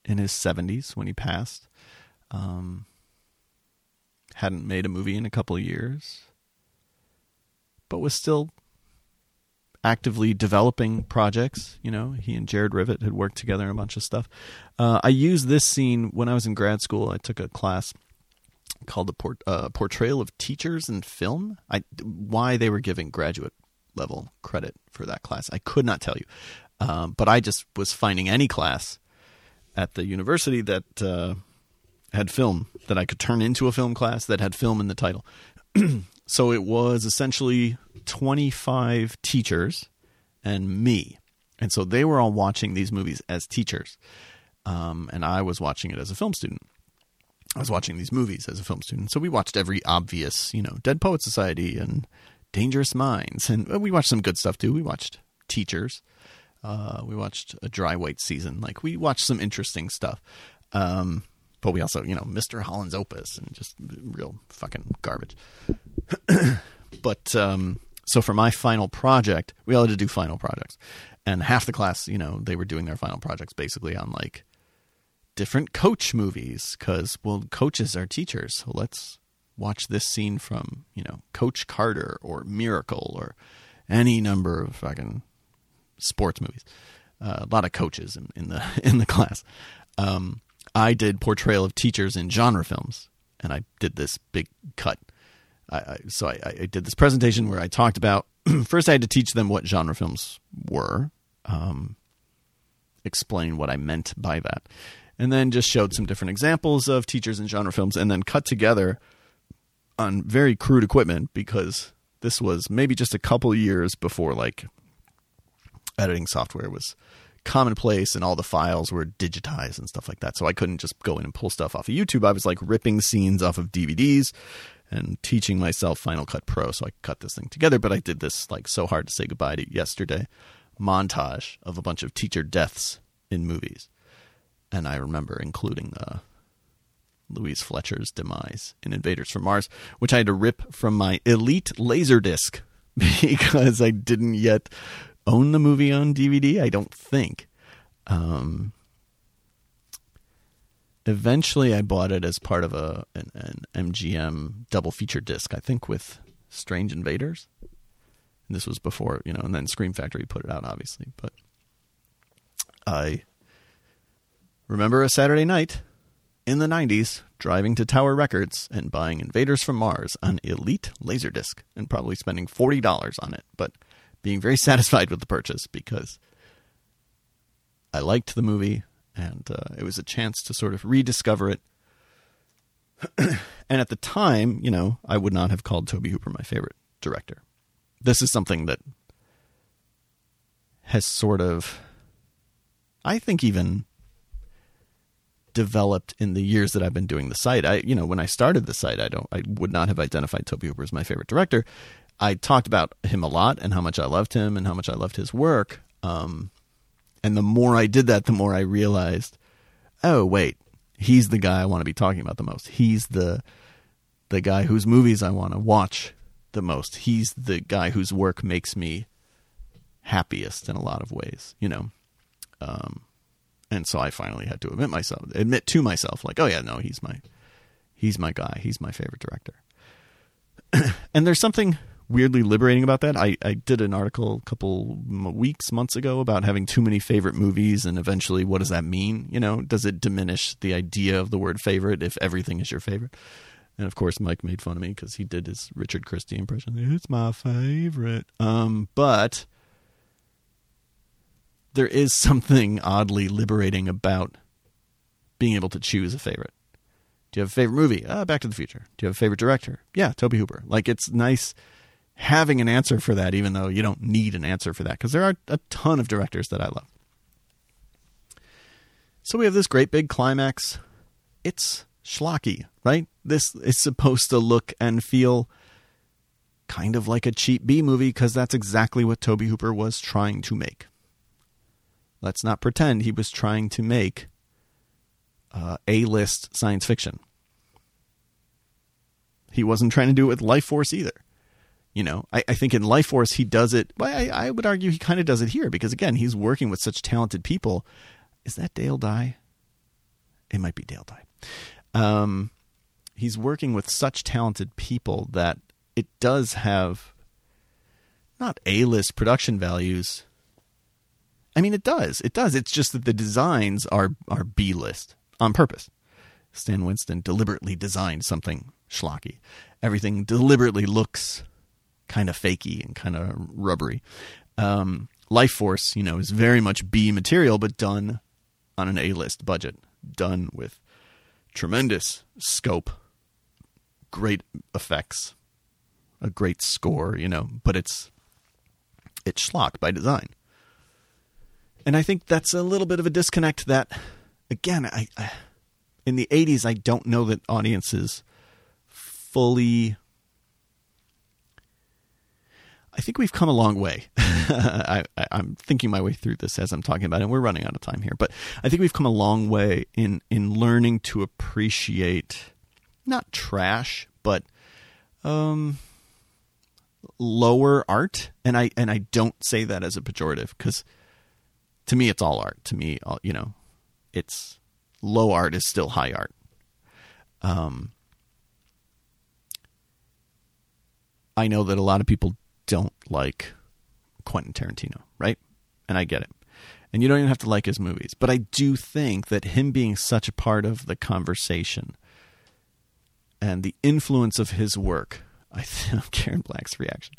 [SPEAKER 1] in his 70s when he passed. Um, hadn't made a movie in a couple years, but was still actively developing projects. You know, he and Jared Rivet had worked together on a bunch of stuff. Uh, I used this scene when I was in grad school. I took a class called the port, uh, Portrayal of Teachers in Film. I, why they were giving graduate level credit for that class, I could not tell you. Um, but I just was finding any class at the university that uh, had film that I could turn into a film class that had film in the title. <clears throat> so it was essentially 25 teachers and me. And so they were all watching these movies as teachers. Um, and I was watching it as a film student. I was watching these movies as a film student. So we watched every obvious, you know, Dead Poet Society and Dangerous Minds. And we watched some good stuff too. We watched Teachers. Uh, we watched a Dry White Season. Like we watched some interesting stuff. Um, but we also, you know, Mr. Holland's Opus and just real fucking garbage. <clears throat> but um, so for my final project, we all had to do final projects, and half the class, you know, they were doing their final projects basically on like different coach movies because well, coaches are teachers, so let's watch this scene from you know Coach Carter or Miracle or any number of fucking sports movies. Uh, a lot of coaches in, in the <laughs> in the class. Um, I did portrayal of teachers in genre films, and I did this big cut. I, I, so I, I, did this presentation where I talked about <clears throat> first I had to teach them what genre films were, um, explain what I meant by that, and then just showed some different examples of teachers in genre films, and then cut together on very crude equipment because this was maybe just a couple years before like editing software was commonplace and all the files were digitized and stuff like that. So I couldn't just go in and pull stuff off of YouTube. I was like ripping scenes off of DVDs and teaching myself Final Cut Pro so I could cut this thing together. But I did this like so hard to say goodbye to yesterday montage of a bunch of teacher deaths in movies. And I remember including uh, Louise Fletcher's demise in Invaders from Mars, which I had to rip from my Elite Laserdisc <laughs> because I didn't yet own the movie on DVD. I don't think. Um, eventually, I bought it as part of a an, an MGM double feature disc. I think with Strange Invaders. And this was before you know, and then Scream Factory put it out, obviously. But I remember a Saturday night in the 90s driving to Tower Records and buying Invaders from Mars on Elite Laserdisc and probably spending $40 on it. But being very <laughs> satisfied with the purchase because I liked the movie and uh, it was a chance to sort of rediscover it. <clears throat> and at the time, you know, I would not have called Tobe Hooper my favorite director. This is something that has sort of, I think, even developed in the years that I've been doing the site. I, you know, when I started the site, I don't, I would not have identified Tobe Hooper as my favorite director. I talked about him a lot and how much I loved him and how much I loved his work. Um, And the more I did that, the more I realized, oh wait, he's the guy I want to be talking about the most. He's the the guy whose movies I want to watch the most. He's the guy whose work makes me happiest in a lot of ways, you know. Um, and so I finally had to admit myself, admit to myself, like, oh yeah, no, he's my, he's my guy. He's my favorite director. <clears throat> and there's something weirdly liberating about that. I, I did an article a couple weeks, months ago about having too many favorite movies, and eventually, what does that mean? You know, does it diminish the idea of the word favorite if everything is your favorite? And of course, Mike made fun of me because he did his Richard Christy impression. It's my favorite. Um, but there is <laughs> something oddly liberating about being able to choose a favorite. Do you have a favorite movie? Uh, Back to the Future. Do you have a favorite director? Yeah, Tobe Hooper. Like it's nice having an answer for that, even though you don't need an answer for that, because there are a ton of directors that I love. So we have this great big climax. It's schlocky, right? This is supposed to look and feel kind of like a cheap B movie because that's exactly what Tobe Hooper was trying to make. Let's not pretend he was trying to make uh, A list science fiction. He wasn't trying to do it with Lifeforce either. You know, I, I think in Lifeforce he does it. Well, I, I would argue he kind of does it here because again he's working with such talented people. Is that Dale Dye? It might be Dale Dye. Um, he's working with such talented people that it does have not A list production values, I mean, it does. It does. It's just that the designs are are B list on purpose. Stan Winston deliberately designed something schlocky. Everything deliberately looks kind of fakey and kind of rubbery. Um, Lifeforce, you know, is very much B material, but done on an A list budget, done with tremendous scope, great effects, a great score, you know, but it's it's schlock by design. And I think that's a little bit of a disconnect that, again, I, I in the 80s, I don't know that audiences fully. I think we've come a long way. <laughs> I, am thinking my way through this as I'm talking about it, and we're running out of time here. But I think we've come a long way in, in learning to appreciate not trash, but um, lower art. And I and I don't say that as a pejorative because to me, it's all art. To me, all, you know, it's low art is still high art. Um, I know that a lot of people don't like Quentin Tarantino, right? And I get it. And you don't even have to like his movies. But I do think that him being such a part of the conversation and the influence of his work, <laughs> I think Karen Black's reaction,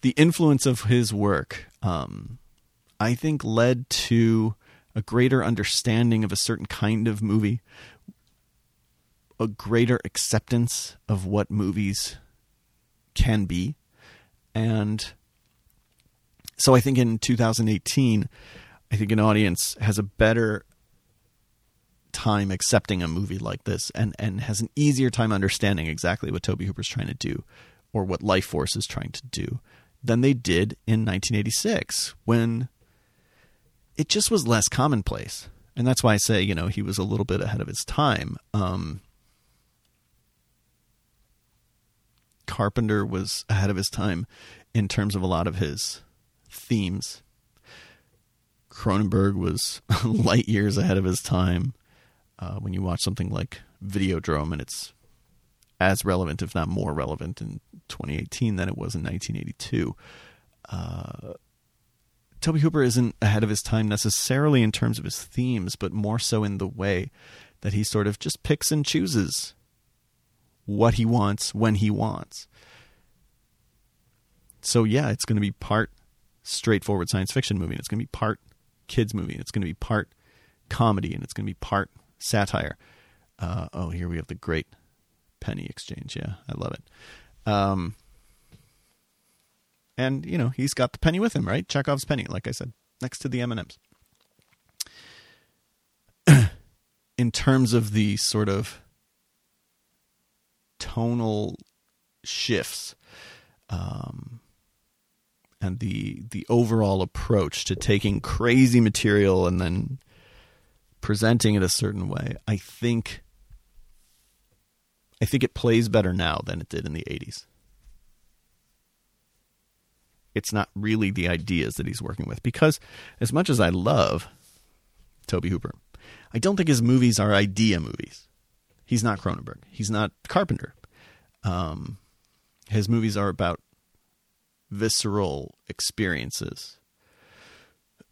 [SPEAKER 1] the influence of his work um, I think led to a greater understanding of a certain kind of movie, a greater acceptance of what movies can be. And so I think in 2018, I think an audience has a better time accepting a movie like this and, and has an easier time understanding exactly what Tobe Hooper's trying to do or what Lifeforce is trying to do than they did in 1986 when it just was less commonplace. And that's why I say, you know, he was a little bit ahead of his time. Um, Carpenter was ahead of his time in terms of a lot of his themes. Cronenberg was <laughs> light years ahead of his time. Uh, when you watch something like Videodrome, and it's as relevant, if not more relevant, in 2018 than it was in 1982. Uh, Tobe Hooper isn't ahead of his time necessarily in terms of his themes, but more so in the way that he sort of just picks and chooses what he wants when he wants. So yeah, it's going to be part straightforward science fiction movie, and it's going to be part kids movie, and it's going to be part comedy, and it's going to be part satire. Uh, oh, here we have the great penny exchange. Yeah, I love it. Um, and you know he's got the penny with him, right? Chekhov's penny, like I said, next to the M and M's. <clears throat> In terms of the sort of tonal shifts, um, and the the overall approach to taking crazy material and then presenting it a certain way, I think I think it plays better now than it did in the 80s. It's not really the ideas that he's working with because as much as I love Tobe Hooper, I don't think his movies are idea movies. He's not Cronenberg. He's not Carpenter. Um, his movies are about visceral experiences.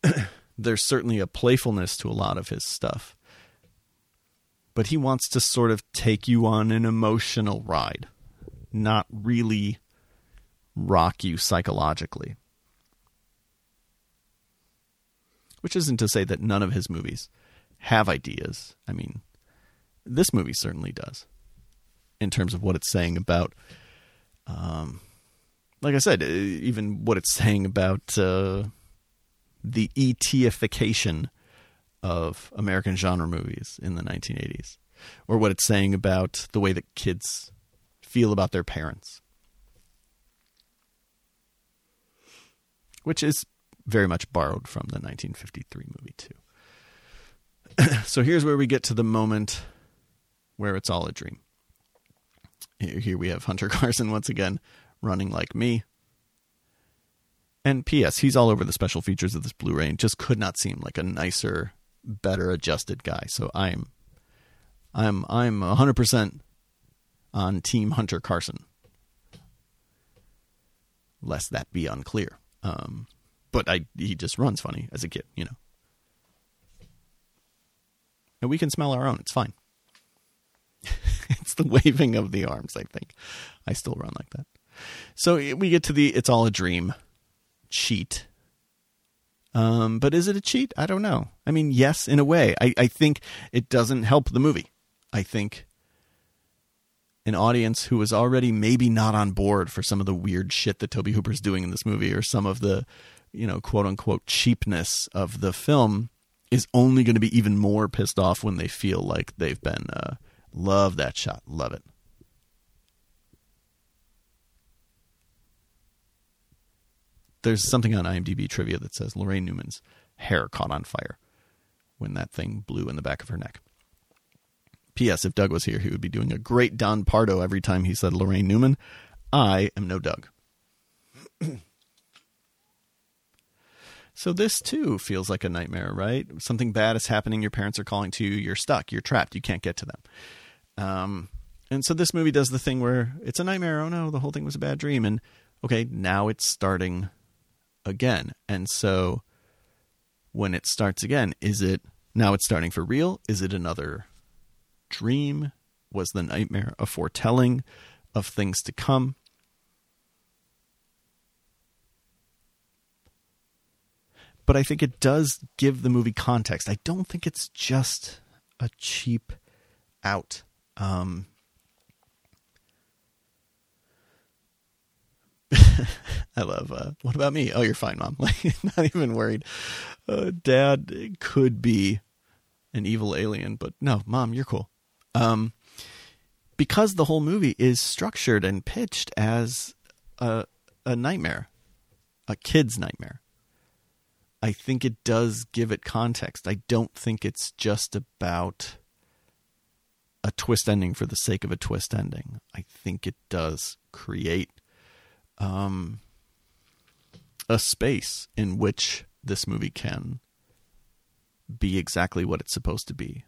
[SPEAKER 1] <clears throat> There's certainly a playfulness to a lot of his stuff. But he wants to sort of take you on an emotional ride, not really rock you psychologically. Which isn't to say that none of his movies have ideas. I mean, this movie certainly does in terms of what it's saying about um, like I said, even what it's saying about uh, the ETification of American genre movies in the 1980s, or what it's saying about the way that kids feel about their parents, which is very much borrowed from the 1953 movie, too. <clears throat> so here's where we get to the moment where it's all a dream. Here we have Hunter <laughs> Carson once again running like me. And P.S. He's all over the special features of this Blu-ray and just could not seem like a nicer, better adjusted guy. So I'm, I'm, I'm hundred percent on Team Hunter Carson. Lest that be unclear. Um, but I, he just runs funny as a kid, you know. And we can smell our own. It's fine. <laughs> it's the waving of the arms, I think. I still run like that. So we get to the it's all a dream cheat. Um, but is it a cheat? I don't know. I mean, yes, in a way. I, I think it doesn't help the movie. I think an audience who was already maybe not on board for some of the weird shit that Tobe Hooper's doing in this movie or some of the, you know, quote unquote cheapness of the film is only going to be even more pissed off when they feel like they've been uh, love that shot, love it. there's something on IMDb trivia that says Laraine Newman's hair caught on fire when that thing blew in the back of her neck. P.S. If Doug was here, he would be doing a great Don Pardo every time he said Laraine Newman. I am no Doug. <clears throat> so this too feels like a nightmare, right? Something bad is happening. Your parents are calling to you. You're stuck. You're trapped. You can't get to them. Um, and so this movie does the thing where it's a nightmare. Oh no, the whole thing was a bad dream. And okay, now it's starting again. And so when it starts again, is it now it's starting for real? Is it another dream? Was the nightmare a foretelling of things to come? But I think it does give the movie context. I don't think it's just a cheap out. Um, <laughs> I love. Uh, what about me? Oh, you're fine, mom. <laughs> Like, not even worried. Uh, Dad could be an evil alien, but no, mom, you're cool. Um, because the whole movie is structured and pitched as a a nightmare, a kid's nightmare. I think it does give it context. I don't think it's just about a twist ending for the sake of a twist ending. I think it does create um, a space in which this movie can be exactly what it's supposed to be.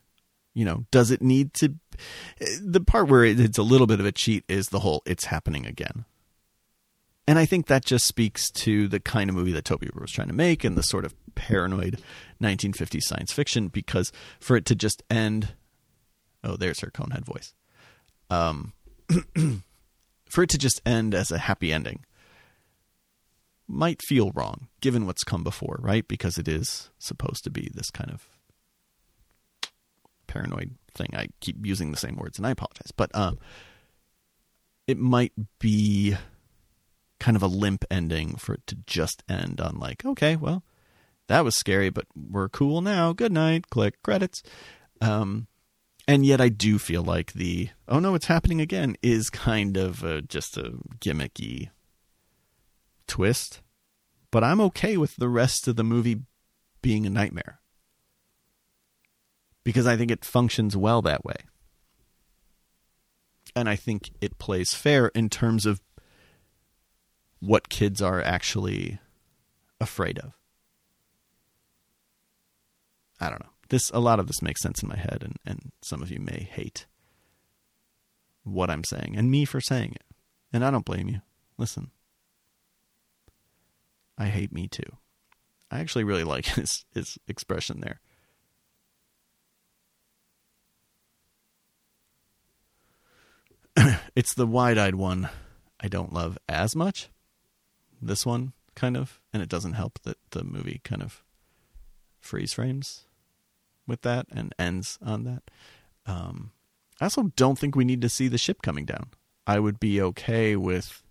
[SPEAKER 1] You know, does it need to? The part where it's a little bit of a cheat is the whole "it's happening again," and I think that just speaks to the kind of movie that Tobe was trying to make and the sort of paranoid 1950s science fiction. Because for it to just end, oh, there's her conehead voice. Um, <clears throat> for it to just end as a happy ending might feel wrong given what's come before, right? Because it is supposed to be this kind of paranoid thing. I keep using the same words and I apologize. But um, it might be kind of a limp ending for it to just end on like, okay, well, that was scary, but we're cool now. Good night. Click credits. Um, and yet I do feel like the oh no, it's happening again is kind of just a gimmicky twist. but I'm okay with the rest of the movie being a nightmare because I think it functions well that way. And I think it plays fair in terms of what kids are actually afraid of. I don't know. This a lot of this makes sense in my head and, and some of you may hate what I'm saying and me for saying it. And I don't blame you. Listen. I hate me too. I actually really like <laughs> his his expression there. <clears throat> it's the wide-eyed one I don't love as much. This one kind of, and it doesn't help that the movie kind of freeze frames with that and ends on that. Um, I also don't think we need to see the ship coming down. I would be okay with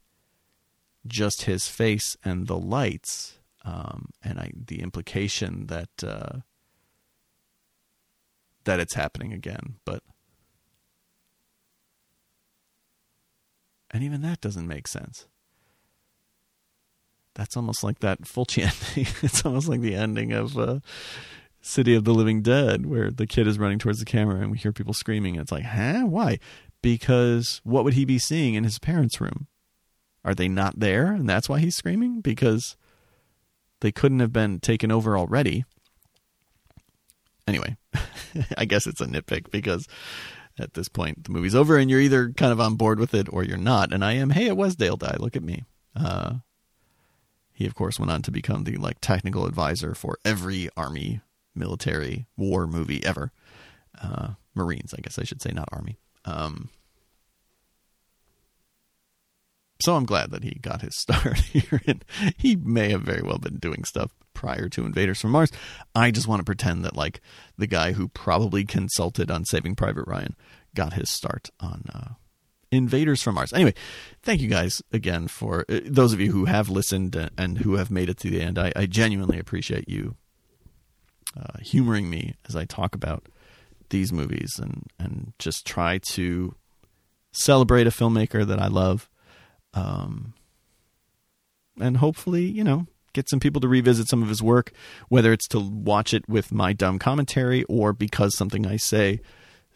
[SPEAKER 1] just his face and the lights, um, and I, the implication that uh, that it's happening again. But and even that doesn't make sense. That's almost like that Fulci <laughs> ending. it's almost like the ending of uh, City of the Living Dead, where the kid is running towards the camera and we hear people screaming. It's like, huh? Why? Because what would he be seeing in his parents' room? Are they not there? And that's why he's screaming? Because they couldn't have been taken over already. Anyway, <laughs> I guess it's a nitpick because at this point the movie's over and you're either kind of on board with it or you're not. And I am, hey, it was Dale Dye. Look at me. Uh, he, of course, went on to become the like technical advisor for every army military war movie ever. Uh, Marines, I guess I should say, not Army. Um, so I'm glad that he got his <laughs> start here. And he may have very well been doing stuff prior to Invaders from Mars. I just want to pretend that like the guy who probably consulted on Saving Private Ryan got his start on uh, Invaders from Mars. Anyway, thank you guys again for uh, those of you who have listened and who have made it to the end. I, I genuinely appreciate you uh, humoring me as I talk about these movies and and just try to celebrate a filmmaker that I love, um, and hopefully you know get some people to revisit some of his work, whether it's to watch it with my dumb commentary or because something I say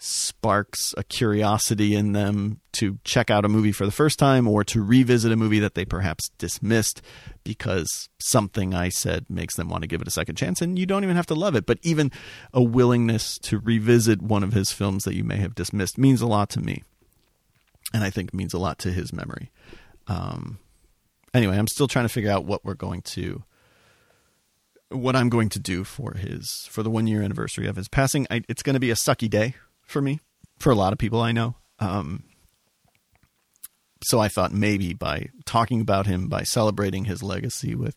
[SPEAKER 1] sparks a curiosity in them to check out a movie for the first time or to revisit a movie that they perhaps dismissed because something I said makes them want to give it a second chance. And you don't even have to love it, but even a willingness to revisit one of his films that you may have dismissed means a lot to me. And I think means a lot to his memory. Um, anyway, I'm still trying to figure out what we're going to what I'm going to do for his for the one year anniversary of his passing. I, it's going to be a sucky day for me, for a lot of people I know. Um, so I thought maybe by talking about him, by celebrating his legacy with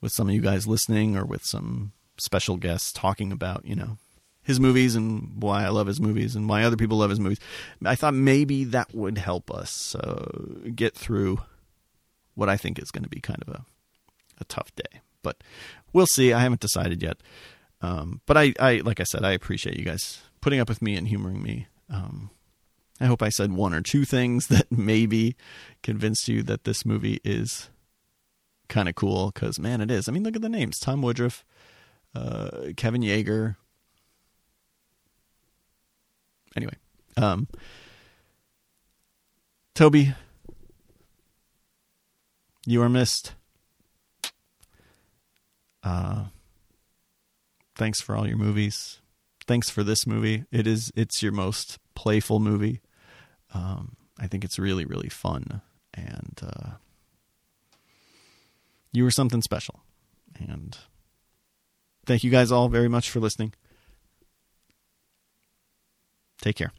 [SPEAKER 1] with some of you guys listening, or with some special guests talking about you know his movies and why I love his movies and why other people love his movies, I thought maybe that would help us uh, get through what I think is going to be kind of a a tough day. But we'll see. I haven't decided yet. Um, but I, I, like I said, I appreciate you guys putting up with me and humoring me. Um, I hope I said one or two things <laughs> that maybe convinced you that this movie is kind of cool because, man, it is. I mean, look at the names Tom Woodruff, uh, Kevin Yagher. Anyway, um, Tobe, you are missed. Uh, thanks for all your movies thanks for this movie. It is it's your most playful movie. Um, I think it's really really fun, and uh, you were something special. And thank you guys all very much for listening. Take care.